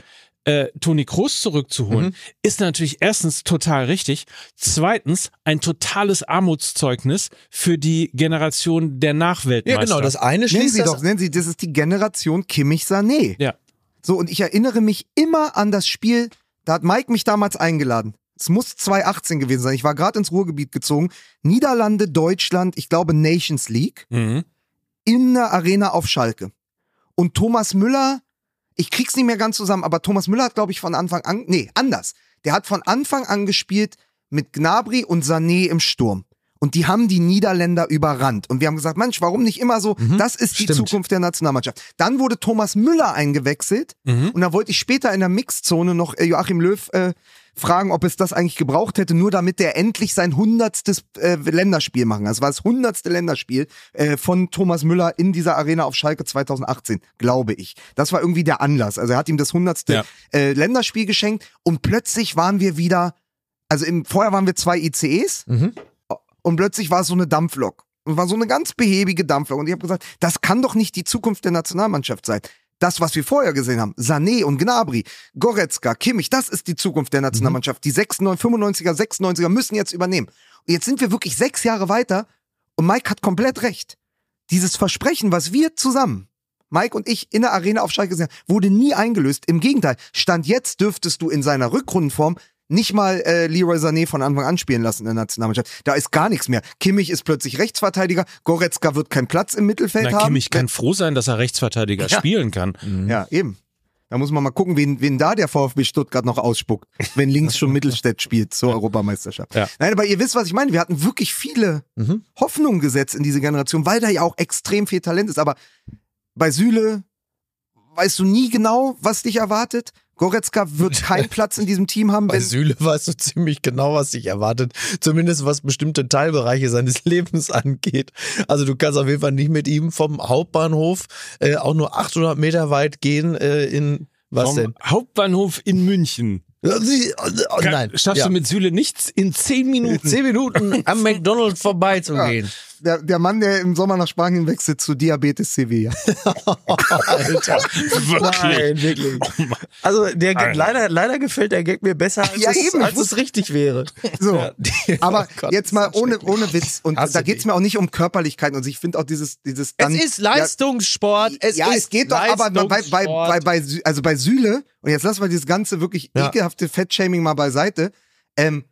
äh, Toni Kroos zurückzuholen, Mhm. ist natürlich erstens total richtig. Zweitens ein totales Armutszeugnis für die Generation der Nachweltmeister. Ja, genau. Das eine Nennen schließt Sie das doch, nennen Sie, das ist die Generation Kimmich Sané. Ja. So, und ich erinnere mich immer an das Spiel, da hat Mike mich damals eingeladen. Es muss 2018 gewesen sein. Ich war gerade ins Ruhrgebiet gezogen. Niederlande, Deutschland, ich glaube Nations League, Mhm. in der Arena auf Schalke. Und Thomas Müller, ich krieg's nicht mehr ganz zusammen, aber Thomas Müller hat, glaube ich, von Anfang an, nee, anders. Der hat von Anfang an gespielt mit Gnabry und Sané im Sturm. Und die haben die Niederländer überrannt. Und wir haben gesagt, Mensch, warum nicht immer so? Das ist die stimmt. Zukunft der Nationalmannschaft. Dann wurde Thomas Müller eingewechselt. Mhm. Und da wollte ich später in der Mixzone noch äh, Joachim Löw äh, fragen, ob es das eigentlich gebraucht hätte, nur damit der endlich sein hundertstes äh, Länderspiel machen. Das war das hundertste Länderspiel äh, von Thomas Müller in dieser Arena auf Schalke 2018, glaube ich. Das war irgendwie der Anlass. Also er hat ihm das hundertste Ja. äh, Länderspiel geschenkt und plötzlich waren wir wieder, also im, vorher waren wir zwei ICEs Mhm. und plötzlich war es so eine Dampflok. und war so eine ganz behäbige Dampfe. Und ich habe gesagt, das kann doch nicht die Zukunft der Nationalmannschaft sein. Das, was wir vorher gesehen haben, Sané und Gnabry, Goretzka, Kimmich, das ist die Zukunft der Nationalmannschaft. Die 96, 95er, 96er müssen jetzt übernehmen. Und jetzt sind wir wirklich sechs Jahre weiter und Mike hat komplett recht. Dieses Versprechen, was wir zusammen, Mike und ich in der Arena auf Schalke gesehen haben, wurde nie eingelöst. Im Gegenteil, Stand jetzt dürftest du in seiner Rückrundenform nicht mal äh, Leroy Sané von Anfang an spielen lassen in der Nationalmannschaft. Da ist gar nichts mehr. Kimmich ist plötzlich Rechtsverteidiger, Goretzka wird keinen Platz im Mittelfeld Na, haben. Kimmich kann froh sein, dass er Rechtsverteidiger spielen kann. Ja, eben. Da muss man mal gucken, wen, wen da der VfB Stuttgart noch ausspuckt, wenn links schon Mittelstädt spielt zur Europameisterschaft. Ja. Nein, aber ihr wisst, was ich meine. Wir hatten wirklich viele Hoffnungen gesetzt in diese Generation, weil da ja auch extrem viel Talent ist. Aber bei Süle weißt du nie genau, was dich erwartet. Goretzka wird keinen Platz in diesem Team haben. Bei Wenn, Süle weißt du ziemlich genau, was dich erwartet. Zumindest was bestimmte Teilbereiche seines Lebens angeht. Also du kannst auf jeden Fall nicht mit ihm vom Hauptbahnhof äh, auch nur 800 Meter weit gehen äh, in was Vom denn? Hauptbahnhof in München. Oh, nein. Schaffst Ja. du mit Süle nichts in zehn Minuten. Zehn Minuten am McDonald's vorbeizugehen. Der, der Mann, der im Sommer nach Spanien wechselt zu Diabetes Sevilla. Alter. Wirklich. Nein, wirklich. Also der Alter. leider, leider gefällt der Gag mir besser, als, Ja, es, eben, ich als es richtig wäre. So. Ja, Aber Oh Gott, jetzt mal ohne, ohne Witz. Und Hasse da geht's dich. mir auch nicht um Körperlichkeit. Und ich finde auch dieses, dieses dann. Es ist Leistungssport. Es ja, ist es geht doch, aber bei, bei, bei, bei, also bei Süle, und jetzt lassen wir dieses ganze wirklich Ja. ekelhafte Fettshaming mal beiseite, ähm,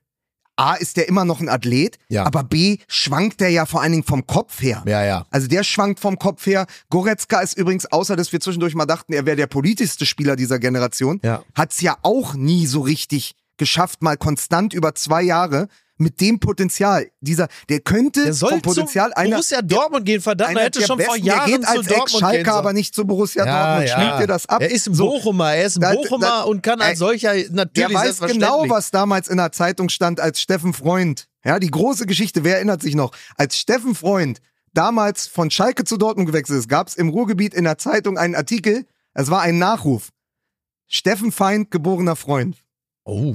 A, ist der immer noch ein Athlet, Ja. aber B, schwankt der ja vor allen Dingen vom Kopf her. Ja, ja. Also der schwankt vom Kopf her. Goretzka ist übrigens, außer dass wir zwischendurch mal dachten, er wäre der politischste Spieler dieser Generation, Ja. hat's ja auch nie so richtig geschafft, mal konstant über zwei Jahre mit dem Potenzial. Dieser, der könnte Der soll vom Potenzial zum einer, Borussia Dortmund gehen, verdammt. einer Er hätte der schon vor besten, Jahren der geht zu als Dortmund gehen Ex-Schalker, sollen. aber nicht zu Borussia Dortmund. Schnitt dir das ab. Er ist ein. Bochumer, er ist ein Da- Bochumer da- und kann als solcher Der natürlich weiß selbstverständlich. genau, was damals in der Zeitung stand, als Steffen Freund. Ja, die große Geschichte, wer erinnert sich noch? Als Steffen Freund damals von Schalke zu Dortmund gewechselt ist, gab es im Ruhrgebiet in der Zeitung einen Artikel, es war ein Nachruf. Steffen Feind, geborener Freund, Oh,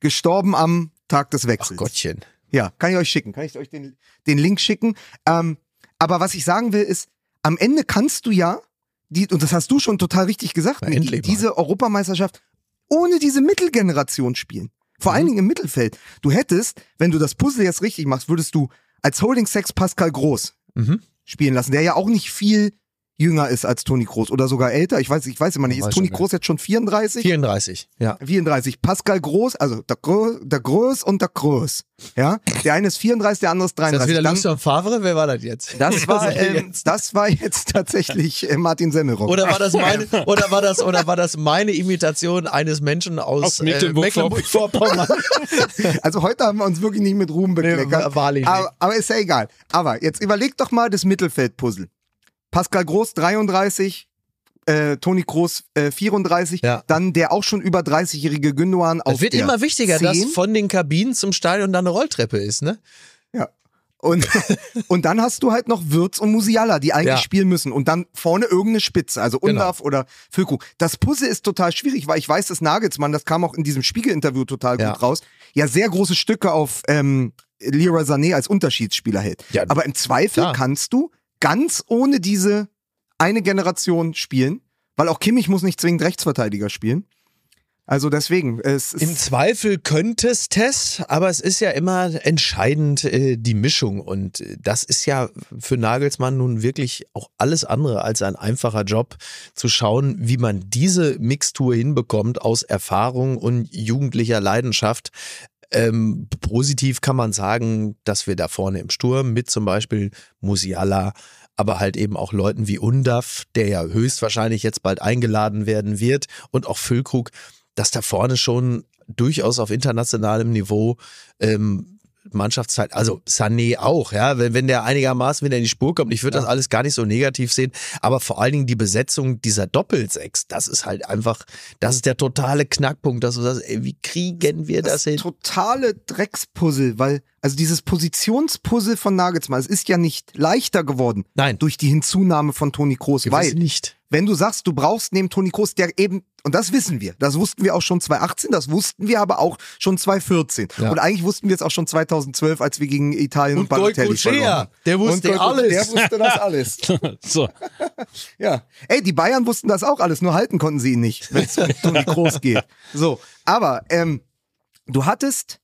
gestorben am Tag des ach Wechsels. Gottchen. Ja, kann ich euch schicken. Kann ich euch den, den Link schicken? Ähm, aber was ich sagen will, ist, am Ende kannst du ja, die, und das hast du schon total richtig gesagt, Na, Niki, diese Europameisterschaft ohne diese Mittelgeneration spielen. Vor Mhm. allen Dingen im Mittelfeld. Du hättest, wenn du das Puzzle jetzt richtig machst, würdest du als Holding Sex Pascal Groß Mhm. spielen lassen, der ja auch nicht viel jünger ist als Toni Groß oder sogar älter. Ich weiß, ich weiß immer nicht. Ist Toni. Groß jetzt schon 34? 34, ja. 34. Pascal Groß, also der, Grö, der Groß und der Groß. Ja, der eine ist 34, der andere ist Ist das 33. wieder Lucien Favre? Wer war das jetzt? das war, ähm, jetzt? das war jetzt tatsächlich äh, Martin Semmelrock. Oder war das meine, oder war das, oder war das meine Imitation eines Menschen aus, Aus äh, Mecklenburg-Vorpommern. Mecklenburg-Vorpommern? Also heute haben wir uns wirklich nicht mit Ruhm bekleckert. Nee, wahrlich nicht. aber, aber ist ja egal. Aber jetzt überleg doch mal das Mittelfeldpuzzle. Pascal Groß 33, äh, Toni Groß äh, 34, Ja. dann der auch schon über 30-jährige Gündogan auf Es wird der immer wichtiger, 10. dass von den Kabinen zum Stadion dann eine Rolltreppe ist, ne? Ja. Und, und dann hast du halt noch Wirtz und Musiala, die eigentlich Ja. spielen müssen. Und dann vorne irgendeine Spitze, also Genau. Undav oder Füllkrug. Das Puzzle ist total schwierig, weil ich weiß, dass Nagelsmann, das kam auch in diesem Spiegel-Interview total Ja. gut raus, ja sehr große Stücke auf ähm, Leroy Sané als Unterschiedsspieler hält. Ja, Aber im Zweifel klar. kannst du ganz ohne diese eine Generation spielen, weil auch Kimmich muss nicht zwingend Rechtsverteidiger spielen. Also deswegen, es ist Im Zweifel könntest es, aber es ist ja immer entscheidend äh, die Mischung und äh, das ist ja für Nagelsmann nun wirklich auch alles andere als ein einfacher Job zu schauen, wie man diese Mixtur hinbekommt aus Erfahrung und jugendlicher Leidenschaft. Ähm, positiv kann man sagen, dass wir da vorne im Sturm mit zum Beispiel Musiala, aber halt eben auch Leuten wie Undav, der ja höchstwahrscheinlich jetzt bald eingeladen werden wird und auch Füllkrug, dass da vorne schon durchaus auf internationalem Niveau ähm, Mannschaftszeit, also Sané auch, ja, wenn, wenn der einigermaßen wieder in die Spur kommt, ich würde das alles gar nicht so negativ sehen, aber vor allen Dingen die Besetzung dieser Doppelsechs, das ist halt einfach, das ist der totale Knackpunkt, dass du sagst, ey, wie kriegen wir das, das hin? totale Dreckspuzzle, weil, also dieses Positionspuzzle von Nagelsmann, es ist ja nicht leichter geworden Nein, durch die Hinzunahme von Toni Kroos, gewiss weil nicht. Wenn du sagst, du brauchst neben Toni Kroos, der eben, und das wissen wir, das wussten wir auch schon 2018, das wussten wir aber auch schon 2014. Ja. Und eigentlich wussten wir es auch schon 2012, als wir gegen Italien und, Und Balotelli Goicoechea, verloren haben. der wusste und alles. Der wusste das alles. So. Ja. Ey, die Bayern wussten das auch alles, nur halten konnten sie ihn nicht, wenn es um Toni Kroos geht. So, aber ähm, du hattest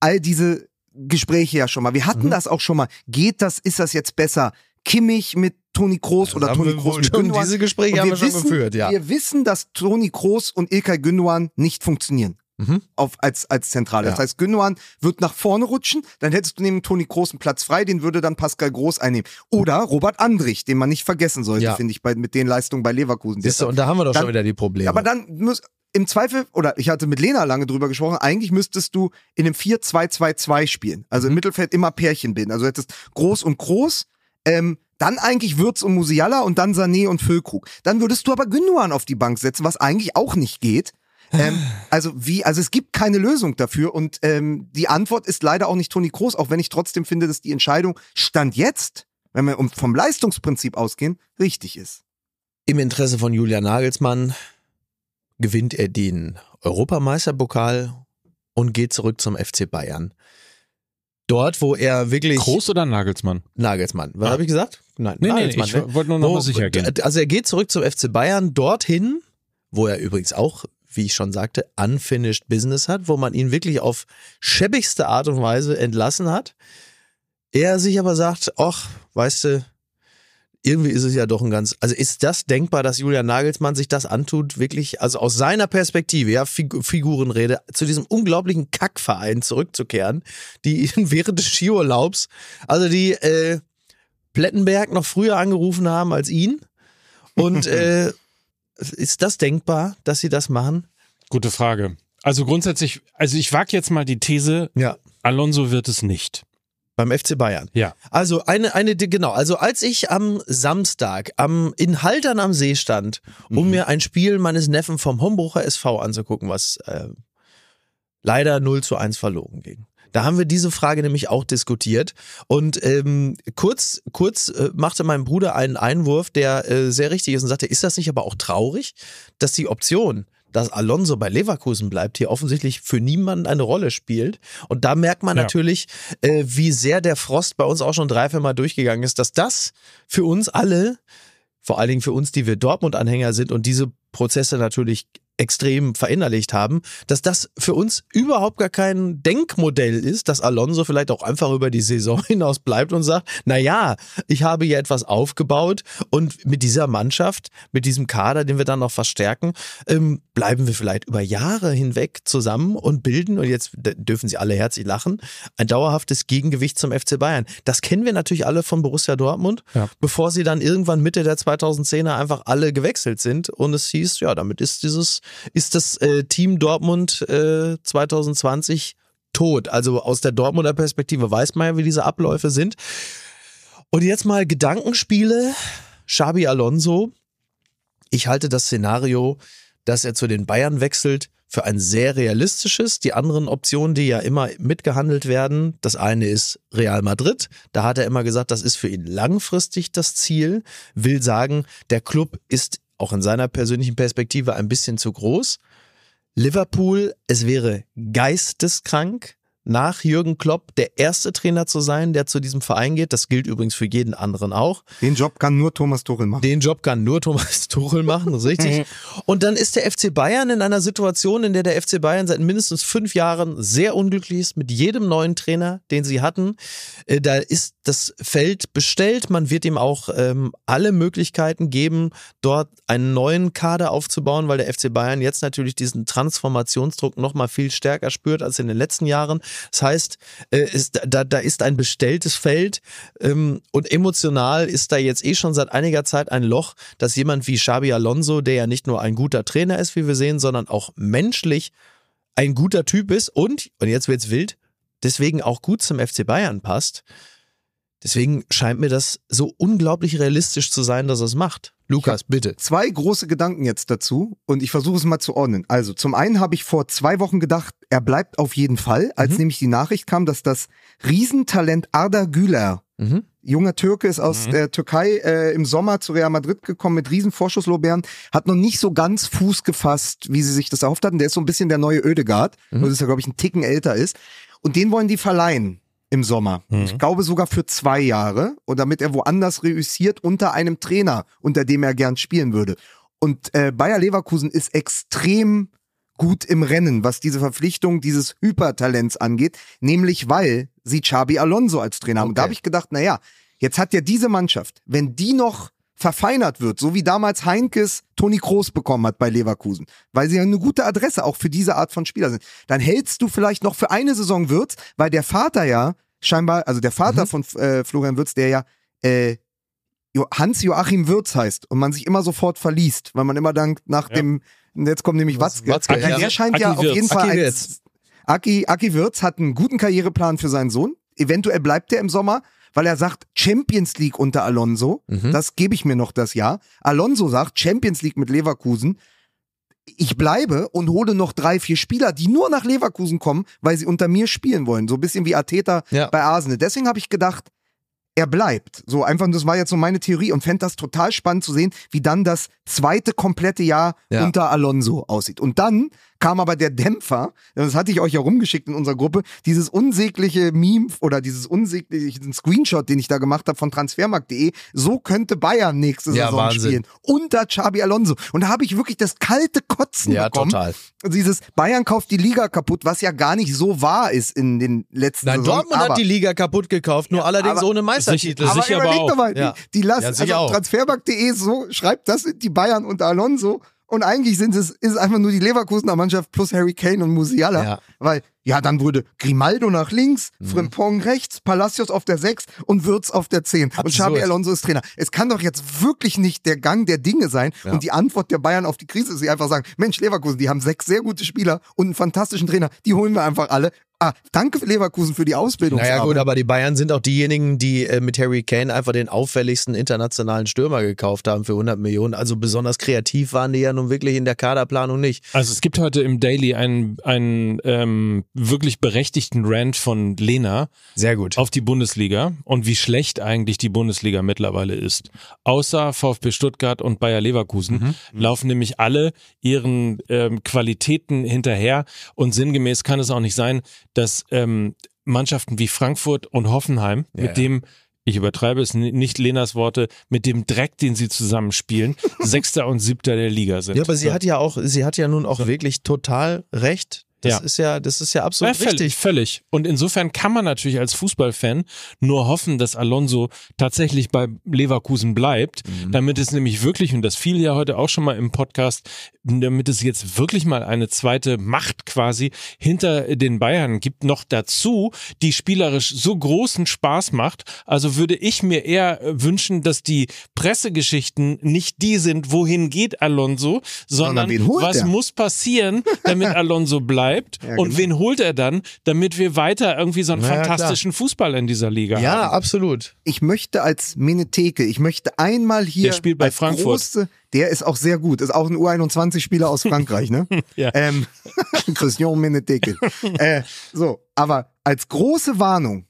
all diese Gespräche ja schon mal. Wir hatten Mhm. das auch schon mal. Geht das, ist das jetzt besser? Kimmich mit Toni Kroos oder Toni wir Kroos schon- Gündogan? diese Gespräche Und haben wir schon wissen, geführt, ja. Wir wissen, dass Toni Kroos und Ilkay Gündogan nicht funktionieren. Mhm. Auf, als, als Zentrale. Das Ja. heißt, Gündogan wird nach vorne rutschen, dann hättest du neben Toni Kroos einen Platz frei, den würde dann Pascal Groß einnehmen. Oder Robert Andrich, den man nicht vergessen sollte, Ja. finde ich, bei, mit den Leistungen bei Leverkusen. Siehst du, und da haben wir doch Dann- schon wieder die Probleme. Aber dann muss im Zweifel, oder ich hatte mit Lena lange drüber gesprochen, eigentlich müsstest du in einem 4-2-2-2 spielen. Also Mhm. im Mittelfeld immer Pärchen bilden. Also du hättest Groß und Groß, ähm, dann eigentlich Würz und Musiala und dann Sané und Füllkrug. Dann würdest du aber Gündogan auf die Bank setzen, was eigentlich auch nicht geht. Ähm, also wie, also es gibt keine Lösung dafür und ähm, die Antwort ist leider auch nicht Toni Kroos, auch wenn ich trotzdem finde, dass die Entscheidung Stand jetzt, wenn wir vom Leistungsprinzip ausgehen, richtig ist. Im Interesse von Julian Nagelsmann gewinnt er den Europameisterpokal und geht zurück zum FC Bayern. Dort, wo er wirklich Groß oder Nagelsmann? Nagelsmann. Was Ah. habe ich gesagt? Nein, Nee, nee, Nagelsmann. ich ne? wollte nur noch Wo- sicher gehen. Also er geht zurück zum FC Bayern dorthin, wo er übrigens auch, wie ich schon sagte, unfinished business hat, wo man ihn wirklich auf schäbigste Art und Weise entlassen hat. Er sich aber sagt, ach, weißt du, irgendwie ist es ja doch ein ganz, also ist das denkbar, dass Julian Nagelsmann sich das antut, wirklich, also aus seiner Perspektive, ja, Fig Figurenrede, zu diesem unglaublichen Kackverein zurückzukehren, die ihn während des Skiurlaubs, also die äh, Plettenberg noch früher angerufen haben als ihn. Und äh, ist das denkbar, dass sie das machen? Gute Frage. Also grundsätzlich, also ich wage jetzt mal die These, Ja. Alonso wird es nicht. Beim FC Bayern. Ja. Also eine, eine, genau, also als ich am Samstag am, in Haltern am See stand, um mir ein Spiel meines Neffen vom Hombrucher SV anzugucken, was äh, leider 0 zu 1 verloren ging. Da haben wir diese Frage nämlich auch diskutiert. Und ähm, kurz, kurz äh, machte mein Bruder einen Einwurf, der äh, sehr richtig ist und sagte, ist das nicht aber auch traurig, dass die Option, dass Alonso bei Leverkusen bleibt, hier offensichtlich für niemanden eine Rolle spielt. Und da merkt man Ja. natürlich, äh, wie sehr der Frost bei uns auch schon drei, vier Mal durchgegangen ist, dass das für uns alle, vor allen Dingen für uns, die wir Dortmund-Anhänger sind und diese Prozesse natürlich extrem verinnerlicht haben, dass das für uns überhaupt gar kein Denkmodell ist, dass Alonso vielleicht auch einfach über die Saison hinaus bleibt und sagt, na ja, ich habe hier etwas aufgebaut und mit dieser Mannschaft, mit diesem Kader, den wir dann noch verstärken, ähm, bleiben wir vielleicht über Jahre hinweg zusammen und bilden, und jetzt dürfen sie alle herzlich lachen, ein dauerhaftes Gegengewicht zum FC Bayern. Das kennen wir natürlich alle von Borussia Dortmund, Ja. bevor sie dann irgendwann Mitte der 2010er einfach alle gewechselt sind und es hieß, ja, damit ist dieses, ist das äh, Team Dortmund äh, 2020 tot. Also aus der Dortmunder Perspektive weiß man ja, wie diese Abläufe sind. Und jetzt mal Gedankenspiele. Xabi Alonso. Ich halte das Szenario, dass er zu den Bayern wechselt, für ein sehr realistisches. Die anderen Optionen, die ja immer mitgehandelt werden, das eine ist Real Madrid. Da hat er immer gesagt, das ist für ihn langfristig das Ziel. Will sagen, der Club ist auch in seiner persönlichen Perspektive ein bisschen zu groß. Liverpool, es wäre geisteskrank, nach Jürgen Klopp der erste Trainer zu sein, der zu diesem Verein geht. Das gilt übrigens für jeden anderen auch. Den Job kann nur Thomas Tuchel machen. Den Job kann nur Thomas Tuchel machen, das ist richtig. Und dann ist der FC Bayern in einer Situation, in der der FC Bayern seit mindestens fünf Jahren sehr unglücklich ist mit jedem neuen Trainer, den sie hatten. Äh, Da ist das Feld bestellt. Man wird ihm auch ähm, alle Möglichkeiten geben, dort einen neuen Kader aufzubauen, weil der FC Bayern jetzt natürlich diesen Transformationsdruck noch mal viel stärker spürt als in den letzten Jahren. Das heißt, äh, ist, da, da ist ein bestelltes Feld ähm, und emotional ist da jetzt eh schon seit einiger Zeit ein Loch, dass jemand wie Xabi Alonso, der ja nicht nur ein guter Trainer ist, wie wir sehen, sondern auch menschlich ein guter Typ ist und, und jetzt wird's wild, deswegen auch gut zum FC Bayern passt. Deswegen scheint mir das so unglaublich realistisch zu sein, dass er es macht. Lukas, bitte. Zwei große Gedanken jetzt dazu und ich versuche es mal zu ordnen. Also zum einen habe ich vor zwei Wochen gedacht, er bleibt auf jeden Fall, als Mhm. nämlich die Nachricht kam, dass das Riesentalent Arda Güler Mhm. Junger Türke ist aus Mhm. der Türkei äh, im Sommer zu Real Madrid gekommen mit riesen Vorschusslorbeeren, hat noch nicht so ganz Fuß gefasst, wie sie sich das erhofft hatten. Der ist so ein bisschen der neue Ödegard, Mhm. nur dass er, glaube ich, einen Ticken älter ist. Und den wollen die verleihen im Sommer. Mhm. Ich glaube sogar für zwei Jahre und damit er woanders reüssiert unter einem Trainer, unter dem er gern spielen würde. Und äh, Bayer Leverkusen ist extrem gut im Rennen, was diese Verpflichtung dieses Hypertalents angeht, nämlich weil sie Xabi Alonso als Trainer haben. Und da Okay. habe ich gedacht, naja, jetzt hat ja diese Mannschaft, wenn die noch verfeinert wird, so wie damals Heinkes Toni Kroos bekommen hat bei Leverkusen, weil sie ja eine gute Adresse auch für diese Art von Spieler sind, dann hältst du vielleicht noch für eine Saison Wirtz, weil der Vater ja scheinbar, also der Vater von äh, Florian Wirtz, der ja äh, Jo- Hans-Joachim Wirtz heißt und man sich immer sofort verliest, weil man immer dankt nach Ja. dem, jetzt kommt nämlich Was- Watzke. Watzke, Weil ja. Der scheint ja Aki auf Wirtz. jeden Fall Aki Wirtz. Aki, Aki Wirtz hat einen guten Karriereplan für seinen Sohn. Eventuell bleibt er im Sommer, weil er sagt Champions League unter Alonso. Mhm. Das gebe ich mir noch das Jahr. Alonso sagt Champions League mit Leverkusen. Ich bleibe und hole noch drei, vier Spieler, die nur nach Leverkusen kommen, weil sie unter mir spielen wollen. So ein bisschen wie Arteta Ja. bei Arsenal. Deswegen habe ich gedacht, er bleibt. So einfach, das war jetzt so meine Theorie und fände das total spannend zu sehen, wie dann das zweite komplette Jahr Ja. unter Alonso aussieht. Und dann kam aber der Dämpfer, das hatte ich euch ja rumgeschickt in unserer Gruppe, dieses unsägliche Meme oder dieses unsägliche Screenshot, den ich da gemacht habe von transfermarkt.de, so könnte Bayern nächste Ja, Saison Wahnsinn. spielen. Unter Xabi Alonso. Und da habe ich wirklich das kalte Kotzen Ja, bekommen. total. Dieses Bayern kauft die Liga kaputt, was ja gar nicht so wahr ist in den letzten Nein, Saisons. Dortmund aber hat die Liga kaputt gekauft, nur allerdings ohne Meistertitel. Sicher- aber sicher überleg doch mal, Ja. die, die lassen, Ja, also. Transfermarkt.de so schreibt, das sind die Bayern unter Alonso und eigentlich sind es, ist es einfach nur die Leverkusener Mannschaft plus Harry Kane und Musiala, weil ja, dann würde Grimaldo nach links, Mhm. Frimpong rechts, Palacios auf der 6 und Würz auf der 10 und Absurd. Xabi Alonso ist Trainer. Es kann doch jetzt wirklich nicht der Gang der Dinge sein Ja. und die Antwort der Bayern auf die Krise ist, sie einfach sagen, Mensch, Leverkusen, die haben sechs sehr gute Spieler und einen fantastischen Trainer, die holen wir einfach alle. Ah, danke Leverkusen für die Ausbildung. Naja gut, aber die Bayern sind auch diejenigen, die äh, mit Harry Kane einfach den auffälligsten internationalen Stürmer gekauft haben für 100 Millionen. Also besonders kreativ waren die ja nun wirklich in der Kaderplanung nicht. Also es gibt heute im Daily einen, einen ähm, wirklich berechtigten Rant von Lena Sehr gut. auf die Bundesliga und wie schlecht eigentlich die Bundesliga mittlerweile ist. Außer VfB Stuttgart und Bayer Leverkusen laufen nämlich alle ihren ähm, Qualitäten hinterher und sinngemäß kann es auch nicht sein, dass ähm, Mannschaften wie Frankfurt und Hoffenheim Ja, mit dem ich übertreibe es ni- nicht Lenas Worte, mit dem Dreck, den sie zusammenspielen, Sechster und Siebter der Liga sind. Ja, aber sie hat ja auch, sie hat ja nun auch wirklich total recht. Das Ja. ist ja, das ist ja absolut Ja, völlig, richtig. völlig. Und insofern kann man natürlich als Fußballfan nur hoffen, dass Alonso tatsächlich bei Leverkusen bleibt, Mhm. damit es nämlich wirklich, und das fiel ja heute auch schon mal im Podcast, damit es jetzt wirklich mal eine zweite Macht quasi hinter den Bayern gibt, noch dazu, die spielerisch so großen Spaß macht. Also würde ich mir eher äh, wünschen, dass die Pressegeschichten nicht die sind, wohin geht Alonso, sondern holt was er? muss passieren, damit Alonso bleibt Ja, und genau. wen holt er dann, damit wir weiter irgendwie so einen Na ja, fantastischen Fußball in dieser Liga Ja, haben. absolut. ich möchte als Menetheke, ich möchte einmal hier. Der spielt bei als Frankfurt. Große, der ist auch sehr gut, ist auch ein U21-Spieler aus Frankreich, ne? Ja. ähm, Christian Menetheke. äh, so, aber als große Warnung,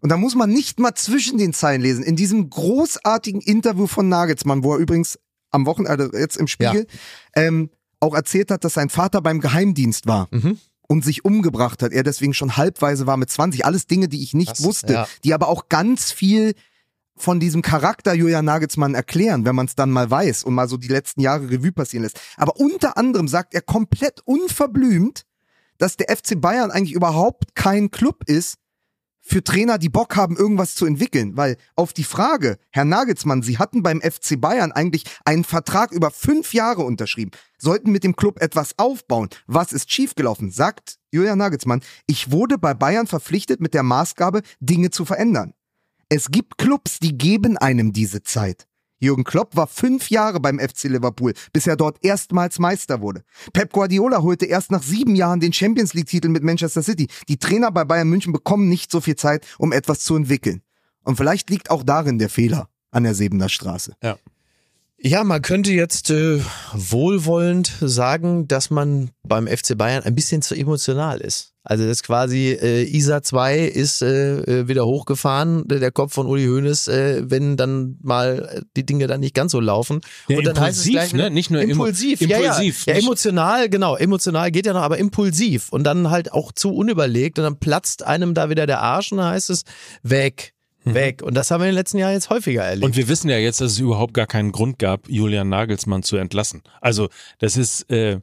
und da muss man nicht mal zwischen den Zeilen lesen, in diesem großartigen Interview von Nagelsmann, wo er übrigens am Wochenende jetzt im Spiegel ähm, auch erzählt hat, dass sein Vater beim Geheimdienst war. Mhm. Und sich umgebracht hat, er deswegen schon halbweise war mit 20. Alles Dinge, die ich nicht Krass, wusste, ja. die aber auch ganz viel von diesem Charakter Julian Nagelsmann erklären, wenn man es dann mal weiß und mal so die letzten Jahre Revue passieren lässt. Aber unter anderem sagt er komplett unverblümt, dass der FC Bayern eigentlich überhaupt kein Club ist für Trainer, die Bock haben, irgendwas zu entwickeln. Weil auf die Frage, Herr Nagelsmann, Sie hatten beim FC Bayern eigentlich einen Vertrag über fünf Jahre unterschrieben, sollten mit dem Club etwas aufbauen. Was ist schiefgelaufen? Sagt Julian Nagelsmann, ich wurde bei Bayern verpflichtet mit der Maßgabe, Dinge zu verändern. Es gibt Clubs, die geben einem diese Zeit. Jürgen Klopp war fünf Jahre beim FC Liverpool, bis er dort erstmals Meister wurde. Pep Guardiola holte erst nach sieben Jahren den Champions League-Titel mit Manchester City. Die Trainer bei Bayern München bekommen nicht so viel Zeit, um etwas zu entwickeln. Und vielleicht liegt auch darin der Fehler an der Sebener Straße. Ja, man könnte jetzt äh, wohlwollend sagen, dass man beim FC Bayern ein bisschen zu emotional ist. Also das ist quasi äh, ISA 2 ist äh, äh, wieder hochgefahren, der Kopf von Uli Hoeneß, äh, wenn dann mal die Dinge dann nicht ganz so laufen. Ja, und dann heißt es impulsiv, gleich ne? Nicht nur impulsiv. impulsiv, Ja, ja. ja, nicht- emotional, genau. Emotional geht ja noch, aber impulsiv. Und dann halt auch zu unüberlegt und dann platzt einem da wieder der Arsch und dann heißt es weg, weg. Und das haben wir in den letzten Jahren jetzt häufiger erlebt. Und wir wissen ja jetzt, dass es überhaupt gar keinen Grund gab, Julian Nagelsmann zu entlassen. Also das ist äh,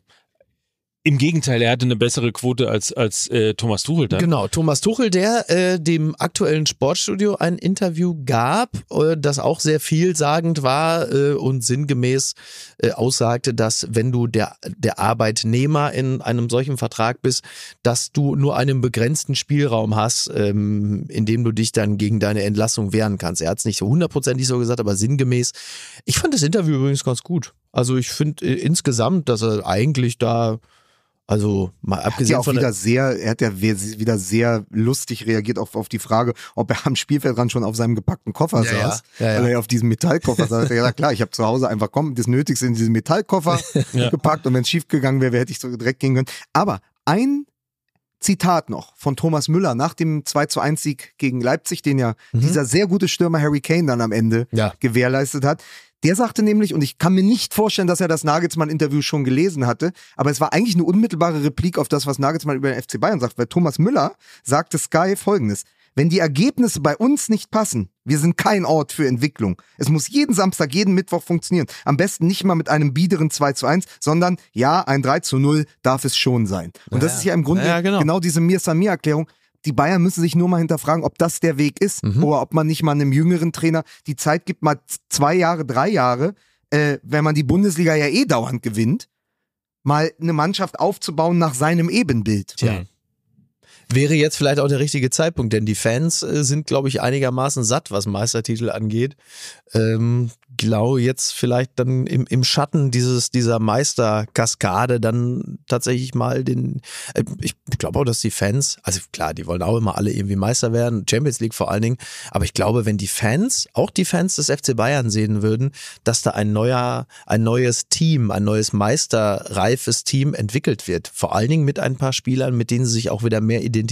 im Gegenteil, er hatte eine bessere Quote als, als äh, Thomas Tuchel dann. Genau, Thomas Tuchel, der äh, dem aktuellen Sportstudio ein Interview gab, äh, das auch sehr vielsagend war äh, und sinngemäß äh, aussagte, dass wenn du der, der Arbeitnehmer in einem solchen Vertrag bist, dass du nur einen begrenzten Spielraum hast, ähm, in dem du dich dann gegen deine Entlassung wehren kannst. Er hat es nicht so hundertprozentig so gesagt, aber sinngemäß. Ich fand das Interview übrigens ganz gut. Also ich finde äh, insgesamt, dass er eigentlich da, also mal Hat abgesehen ja auch von der wieder sehr, er hat ja wieder sehr lustig reagiert auf, auf die Frage, ob er am Spielfeldrand schon auf seinem gepackten Koffer Ja, ja. saß. Ja, ja. Weil er ja auf diesem Metallkoffer saß. Er hat gesagt, klar, ich habe zu Hause einfach komm, das Nötigste in diesen Metallkoffer Ja. gepackt und wenn es schief gegangen wäre, hätte ich so direkt gehen können. Aber ein Zitat noch von Thomas Müller nach dem 2 zu 1 Sieg gegen Leipzig, den ja dieser sehr gute Stürmer Harry Kane dann am Ende Mhm. Ja. gewährleistet hat. Der sagte nämlich, und ich kann mir nicht vorstellen, dass er das Nagelsmann-Interview schon gelesen hatte, aber es war eigentlich eine unmittelbare Replik auf das, was Nagelsmann über den FC Bayern sagt, weil Thomas Müller sagte Sky folgendes. Wenn die Ergebnisse bei uns nicht passen, wir sind kein Ort für Entwicklung. Es muss jeden Samstag, jeden Mittwoch funktionieren. Am besten nicht mal mit einem biederen 2 zu 1, sondern ja, ein 3 zu 0 darf es schon sein. Und das Ja. ist ja im Grunde Ja, genau. genau diese Mir-Samir-Erklärung. Die Bayern müssen sich nur mal hinterfragen, ob das der Weg ist Mhm. oder ob man nicht mal einem jüngeren Trainer die Zeit gibt, mal zwei Jahre, drei Jahre, äh, wenn man die Bundesliga ja eh dauernd gewinnt, mal eine Mannschaft aufzubauen nach seinem Ebenbild. Tja. Wäre jetzt vielleicht auch der richtige Zeitpunkt, denn die Fans äh, sind, glaube ich, einigermaßen satt, was Meistertitel angeht. Ähm, glaube jetzt vielleicht dann im, im Schatten dieses, dieser Meisterkaskade dann tatsächlich mal den, äh, ich glaube auch, dass die Fans, also klar, die wollen auch immer alle irgendwie Meister werden, Champions League vor allen Dingen, aber ich glaube, wenn die Fans, auch die Fans des FC Bayern sehen würden, dass da ein neuer, ein neues Team, ein neues meisterreifes Team entwickelt wird, vor allen Dingen mit ein paar Spielern, mit denen sie sich auch wieder mehr identifizieren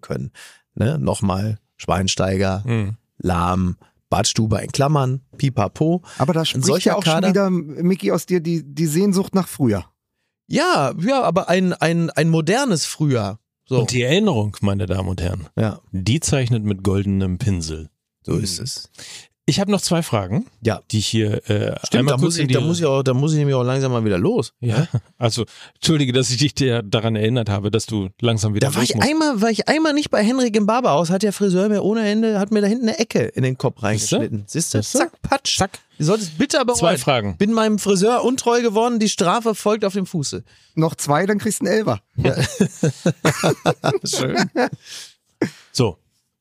können. Ne? Nochmal Schweinsteiger, Mhm. Lahm, Badstuber in Klammern, Pipapo. Aber da spricht solcher ja auch Kader- schon wieder, Micky, aus dir die, die Sehnsucht nach früher. Ja, ja, aber ein, ein, ein modernes Frühjahr. So. Und die Erinnerung, meine Damen und Herren, ja, die zeichnet mit goldenem Pinsel. so ist es. Ich habe noch zwei Fragen, Ja. die ich hier äh, Stimmt, einmal da kurz muss, ich, da, muss ich auch, da muss ich nämlich auch langsam mal wieder los. Ja, also entschuldige, dass ich dich dir daran erinnert habe, dass du langsam wieder Da war los ich musst. einmal, war ich einmal nicht bei Henrik im Barberhaus, hat der Friseur mir ohne Ende, hat mir da hinten eine Ecke in den Kopf reingeschnitten. Siehst du? Zack, patsch. Zack. Du solltest bitter bereuen. Zwei Fragen. Bin meinem Friseur untreu geworden, die Strafe folgt auf dem Fuße. Noch zwei, dann kriegst du einen Elfer. Schön. So,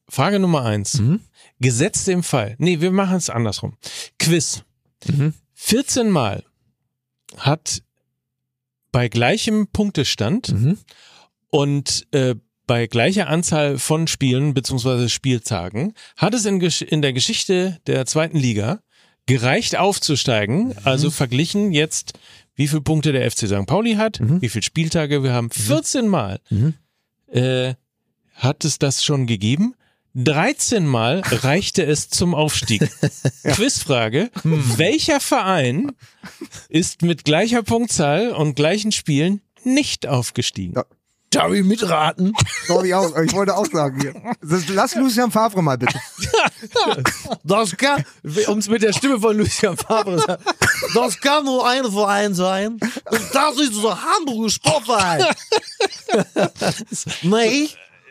Frage Nummer eins. Mhm. Gesetzt im Fall. Nee, wir machen es andersrum. Quiz. Mhm. 14 Mal hat bei gleichem Punktestand Mhm. und äh, bei gleicher Anzahl von Spielen beziehungsweise Spieltagen hat es in, in der Geschichte der zweiten Liga gereicht aufzusteigen, Mhm. also verglichen jetzt, wie viele Punkte der FC St. Pauli hat, Mhm. wie viele Spieltage wir haben. 14 Mal Mhm. äh, hat es das schon gegeben. 13 Mal reichte es zum Aufstieg. Quizfrage. Welcher Verein ist mit gleicher Punktzahl und gleichen Spielen nicht aufgestiegen? Ja. Darf ich mitraten? Glaube ich auch. Ich wollte auch sagen hier. Das, lass Lucian Favre mal bitte. Das kann, um es mit der Stimme von Lucian Favre zu sagen, das kann nur ein Verein sein. Und das ist der Hamburger Sportverein. nee.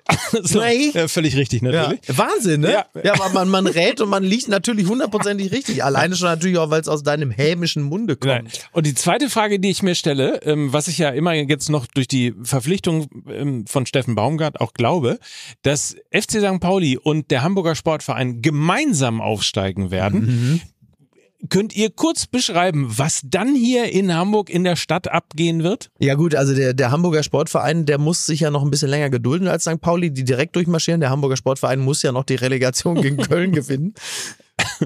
So, ja, völlig richtig, natürlich. Wahnsinn, ne? Ja. Ja, aber man, man rät und man liegt natürlich hundertprozentig richtig. Alleine schon natürlich auch, weil es aus deinem hämischen Munde kommt. Nein. Und die zweite Frage, die ich mir stelle, ähm, was ich ja immer jetzt noch durch die Verpflichtung ähm, von Steffen Baumgart auch glaube, dass FC St. Pauli und der Hamburger Sportverein gemeinsam aufsteigen werden. Könnt ihr kurz beschreiben, was dann hier in Hamburg in der Stadt abgehen wird? Ja gut, also der, der Hamburger Sportverein, der muss sich ja noch ein bisschen länger gedulden als St. Pauli, die direkt durchmarschieren. Der Hamburger Sportverein muss ja noch die Relegation gegen Köln gewinnen.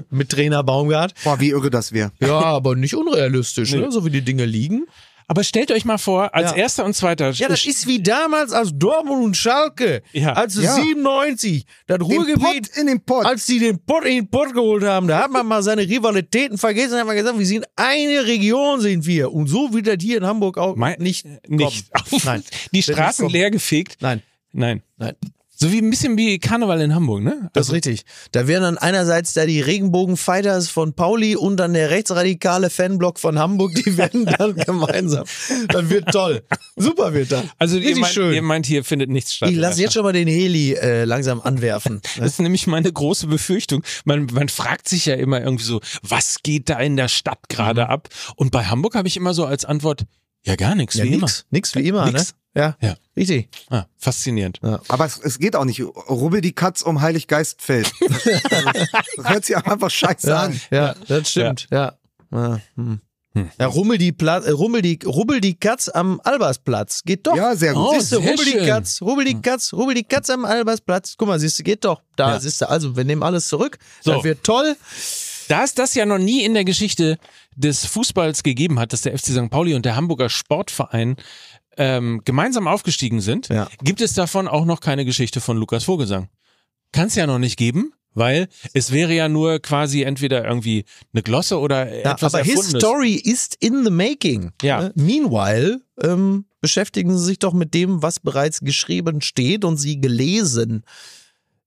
mit Trainer Baumgart. Boah, wie irre das wäre. Ja, aber nicht unrealistisch, ne? so wie die Dinge liegen. Aber stellt euch mal vor, als Ja. erster und zweiter. Ja, das ist wie damals als Dortmund und Schalke, Ja. als sie Ja. 97, das Den Ruhrgebiet, Pott in den Pott. als die den Pott in den Pott geholt haben, da hat man mal seine Rivalitäten vergessen, hat man gesagt, wir sind eine Region, sind wir. Und so wird das hier in Hamburg auch Mein- nicht nicht. kommen. Nein. Die Straßen leer gefegt. Nein, Nein. nein. So wie ein bisschen wie Karneval in Hamburg, ne? Das ist richtig. Da wären dann einerseits da die Regenbogen-Fighters von Pauli und dann der rechtsradikale Fanblock von Hamburg, die werden dann gemeinsam. Das wird toll. Super wird das. Also ihr meint, schön. ihr meint, hier findet nichts statt. Ich lasse jetzt schon mal den Heli äh, langsam anwerfen. Das ist nämlich meine große Befürchtung. Man, man fragt sich ja immer irgendwie so, was geht da in der Stadt gerade ab? Und bei Hamburg habe ich immer so als Antwort, ja gar nichts, Ja, wie nix, nix wie immer, Nix. ne? Ja, Ja. richtig. Ah, faszinierend. Aber es, es geht auch nicht. Rubbel die Katz um Heiliggeistfeld. das hört sich einfach scheiße Ja, an. ja, das stimmt. Ja. Ja, hm. ja rummel, die Platz, äh, rummel, die, rubbel die Katz am Albersplatz. Geht doch. Ja, sehr gut. Oh, Siehst du, sehr rubbel die. Katz, rubbel die Katz, rubbel die Katz am Albersplatz. Guck mal, siehst du, geht doch. Da Ja. siehst du, also wir nehmen alles zurück. So. Das wird toll. Da es das ja noch nie in der Geschichte des Fußballs gegeben hat, dass der FC St. Pauli und der Hamburger Sportverein ähm, gemeinsam aufgestiegen sind, Ja. gibt es davon auch noch keine Geschichte von Lukas Vogelsang. Kann es ja noch nicht geben, weil es wäre ja nur quasi entweder irgendwie eine Glosse oder Ja, etwas aber his Erfundenes. story is in the making. Ja. Äh, Meanwhile ähm, beschäftigen sie sich doch mit dem, was bereits geschrieben steht und sie gelesen äh,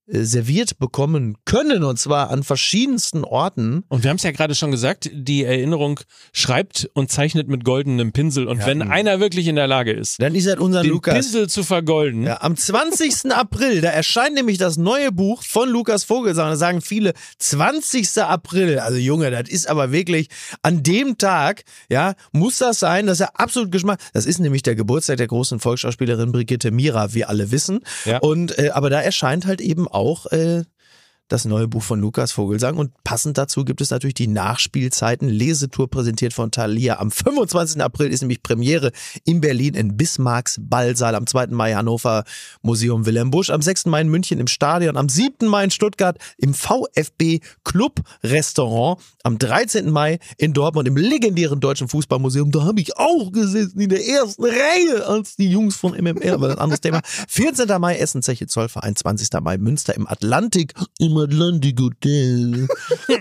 serviert bekommen können und zwar an verschiedensten Orten. Und wir haben es ja gerade schon gesagt, die Erinnerung schreibt und zeichnet mit goldenem Pinsel. Und wenn einer wirklich in der Lage ist, Dann ist das unser den Lukas. Pinsel zu vergolden, Ja, am 20. April, da erscheint nämlich das neue Buch von Lukas Vogelsang. Da sagen viele, 20. April, also Junge, das ist aber wirklich an dem Tag, ja, muss das sein, dass er absolut Geschmack. Das ist nämlich der Geburtstag der großen Volksschauspielerin Brigitte Mira, wir alle wissen. Ja. Und äh, aber da erscheint halt eben auch äh, das neue Buch von Lukas Vogelsang und passend dazu gibt es natürlich die Nachspielzeiten Lesetour präsentiert von Thalia. Am 25. April ist nämlich Premiere in Berlin in Bismarcks Ballsaal, am 2. Mai Hannover Museum Wilhelm Busch, am 6. Mai in München im Stadion, am 7. Mai in Stuttgart im VfB Club Restaurant, am 13. Mai in Dortmund im legendären Deutschen Fußballmuseum. Da habe ich auch gesessen in der ersten Reihe als die Jungs von MMR, aber ein anderes Thema. 14. Mai Essen Zeche Zollverein, 20. Mai Münster im Atlantik, im Atlantik Hotel.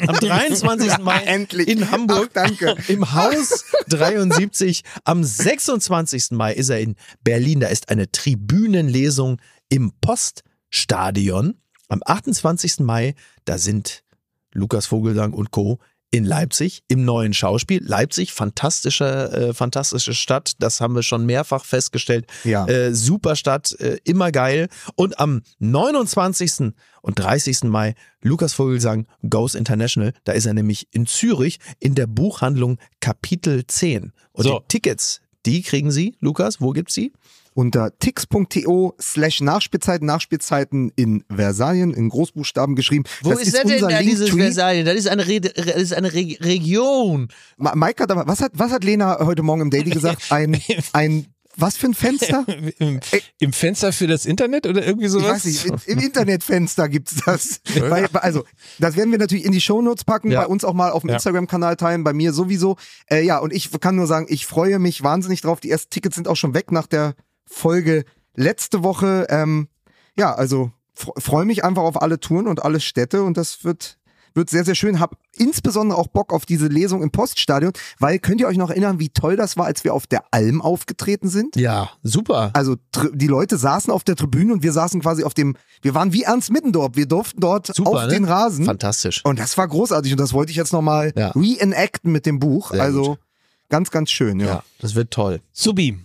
Am 23. Mai Endlich. in Hamburg, Ach, danke. im Haus 73. Am 26. Mai ist er in Berlin. Da ist eine Tribünenlesung im Poststadion. Am 28. Mai, da sind Lukas Vogelsang und Co. in Leipzig im neuen Schauspiel. Leipzig, fantastische, äh, fantastische Stadt. Das haben wir schon mehrfach festgestellt. Ja. Äh, super Stadt, äh, immer geil. Und am 29. und 30. Mai Lukas Vogelsang Goes International. Da ist er nämlich in Zürich in der Buchhandlung Kapitel 10. Und So. die Tickets, die kriegen Sie, Lukas, wo gibt's sie? Unter tix.to slash Nachspielzeiten, Nachspielzeiten in Versalien, in Großbuchstaben geschrieben. das ist unser Linktree. Versalien? Das ist eine, Re das ist eine Re Region. Ma- Mike hat aber, was hat, was hat Lena heute Morgen im Daily gesagt? Ein, ein, was für ein Fenster? Im, Im Fenster für das Internet oder irgendwie Ich sowas? weiß nicht, im, im Internetfenster gibt's das. Weil, also, das werden wir natürlich in die Shownotes packen, Ja. bei uns auch mal auf dem Ja. Instagram-Kanal teilen, bei mir sowieso. Äh, ja, und ich kann nur sagen, ich freue mich wahnsinnig drauf. Die ersten Tickets sind auch schon weg nach der Folge letzte Woche. Ähm, ja, also fr- freue mich einfach auf alle Touren und alle Städte und das wird wird sehr, sehr schön. Hab insbesondere auch Bock auf diese Lesung im Poststadion, weil könnt ihr euch noch erinnern, wie toll das war, als wir auf der Alm aufgetreten sind? Ja, super. Also die Leute saßen auf der Tribüne und wir saßen quasi auf dem, wir waren wie Ernst Mittendorf, wir durften dort Super, auf ne? den Rasen. Fantastisch. Und das war großartig und das wollte ich jetzt nochmal Ja. reenacten mit dem Buch. Sehr also gut. ganz, ganz schön, ja. Ja, das wird toll. Subi.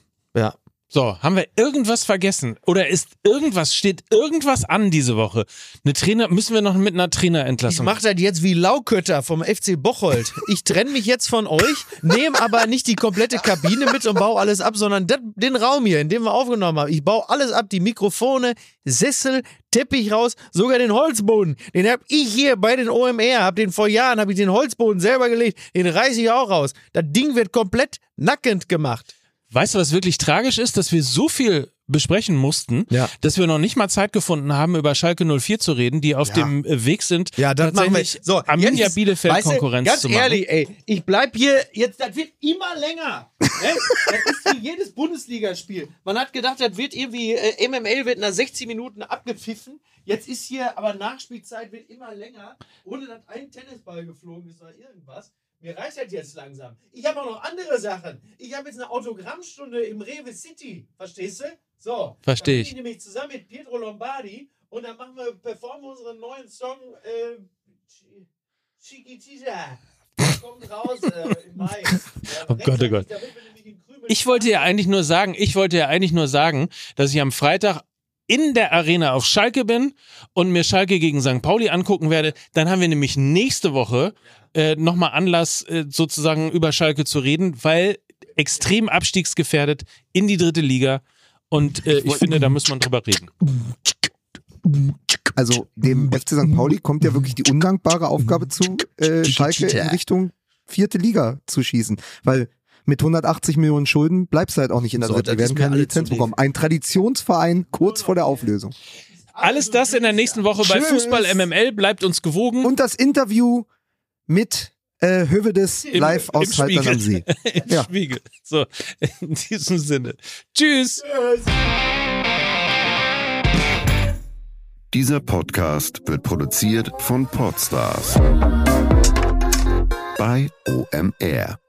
So, haben wir irgendwas vergessen? Oder ist irgendwas, steht irgendwas an diese Woche? Eine Trainer, müssen wir noch mit einer Ich Trainerentlassung? mache das jetzt wie Laukötter vom FC Bocholt. Ich trenne mich jetzt von euch, nehme aber nicht die komplette Kabine mit und baue alles ab, sondern den Raum hier, in dem wir aufgenommen haben. Ich baue alles ab, die Mikrofone, Sessel, Teppich raus, sogar den Holzboden. Den hab ich hier bei den OMR, hab den vor Jahren, habe ich den Holzboden selber gelegt, den reiße ich auch raus. Das Ding wird komplett nackend gemacht. Weißt du, was wirklich tragisch ist, dass wir so viel besprechen mussten, Ja. dass wir noch nicht mal Zeit gefunden haben, über Schalke 04 zu reden, die auf Ja. dem äh, Weg sind, Ja, das machen wir. tatsächlich So, Arminia jetzt, Bielefeld weißt du, Konkurrenz ganz zu machen. ehrlich, ey, ich bleib hier jetzt, das wird immer länger. ne? Das ist wie jedes Bundesligaspiel. Man hat gedacht, das wird irgendwie, äh, MML wird nach 60 Minuten abgepfiffen. Jetzt ist hier, aber Nachspielzeit wird immer länger, ohne dass ein Tennisball geflogen ist oder irgendwas. Mir reicht das jetzt langsam. Ich habe auch noch andere Sachen. Ich habe jetzt eine Autogrammstunde im Rewe City. Verstehst du? So. Versteh Da bin ich. ich nämlich zusammen mit Pietro Lombardi und dann machen wir, performen wir unseren neuen Song äh, Chi- Chiquitita. Kommt raus äh, im Mai. Ja, Oh Gott, oh Gott. Ich wollte ja eigentlich nur sagen, ich wollte ja eigentlich nur sagen, dass ich am Freitag in der Arena auf Schalke bin und mir Schalke gegen St. Pauli angucken werde. Dann haben wir nämlich nächste Woche äh, nochmal Anlass, äh, sozusagen über Schalke zu reden, weil extrem abstiegsgefährdet in die dritte Liga. Und äh, ich finde, da muss man drüber reden. Also dem FC St. Pauli kommt ja wirklich die undankbare Aufgabe zu, äh, Schalke in Richtung vierte Liga zu schießen. Weil mit 180 Millionen Schulden bleibst du halt auch nicht in der So, dritten. Ist werden keine Lizenz bekommen. Ein Traditionsverein kurz vor der Auflösung. Alles das in der nächsten Woche bei Tschüss. Fußball MML. Bleibt uns gewogen. Und das Interview mit äh, Hövedes Im- live im aus Schaltern am See. Im Ja. Spiegel. So, in diesem Sinne. Tschüss. Dieser Podcast wird produziert von Podstars bei OMR.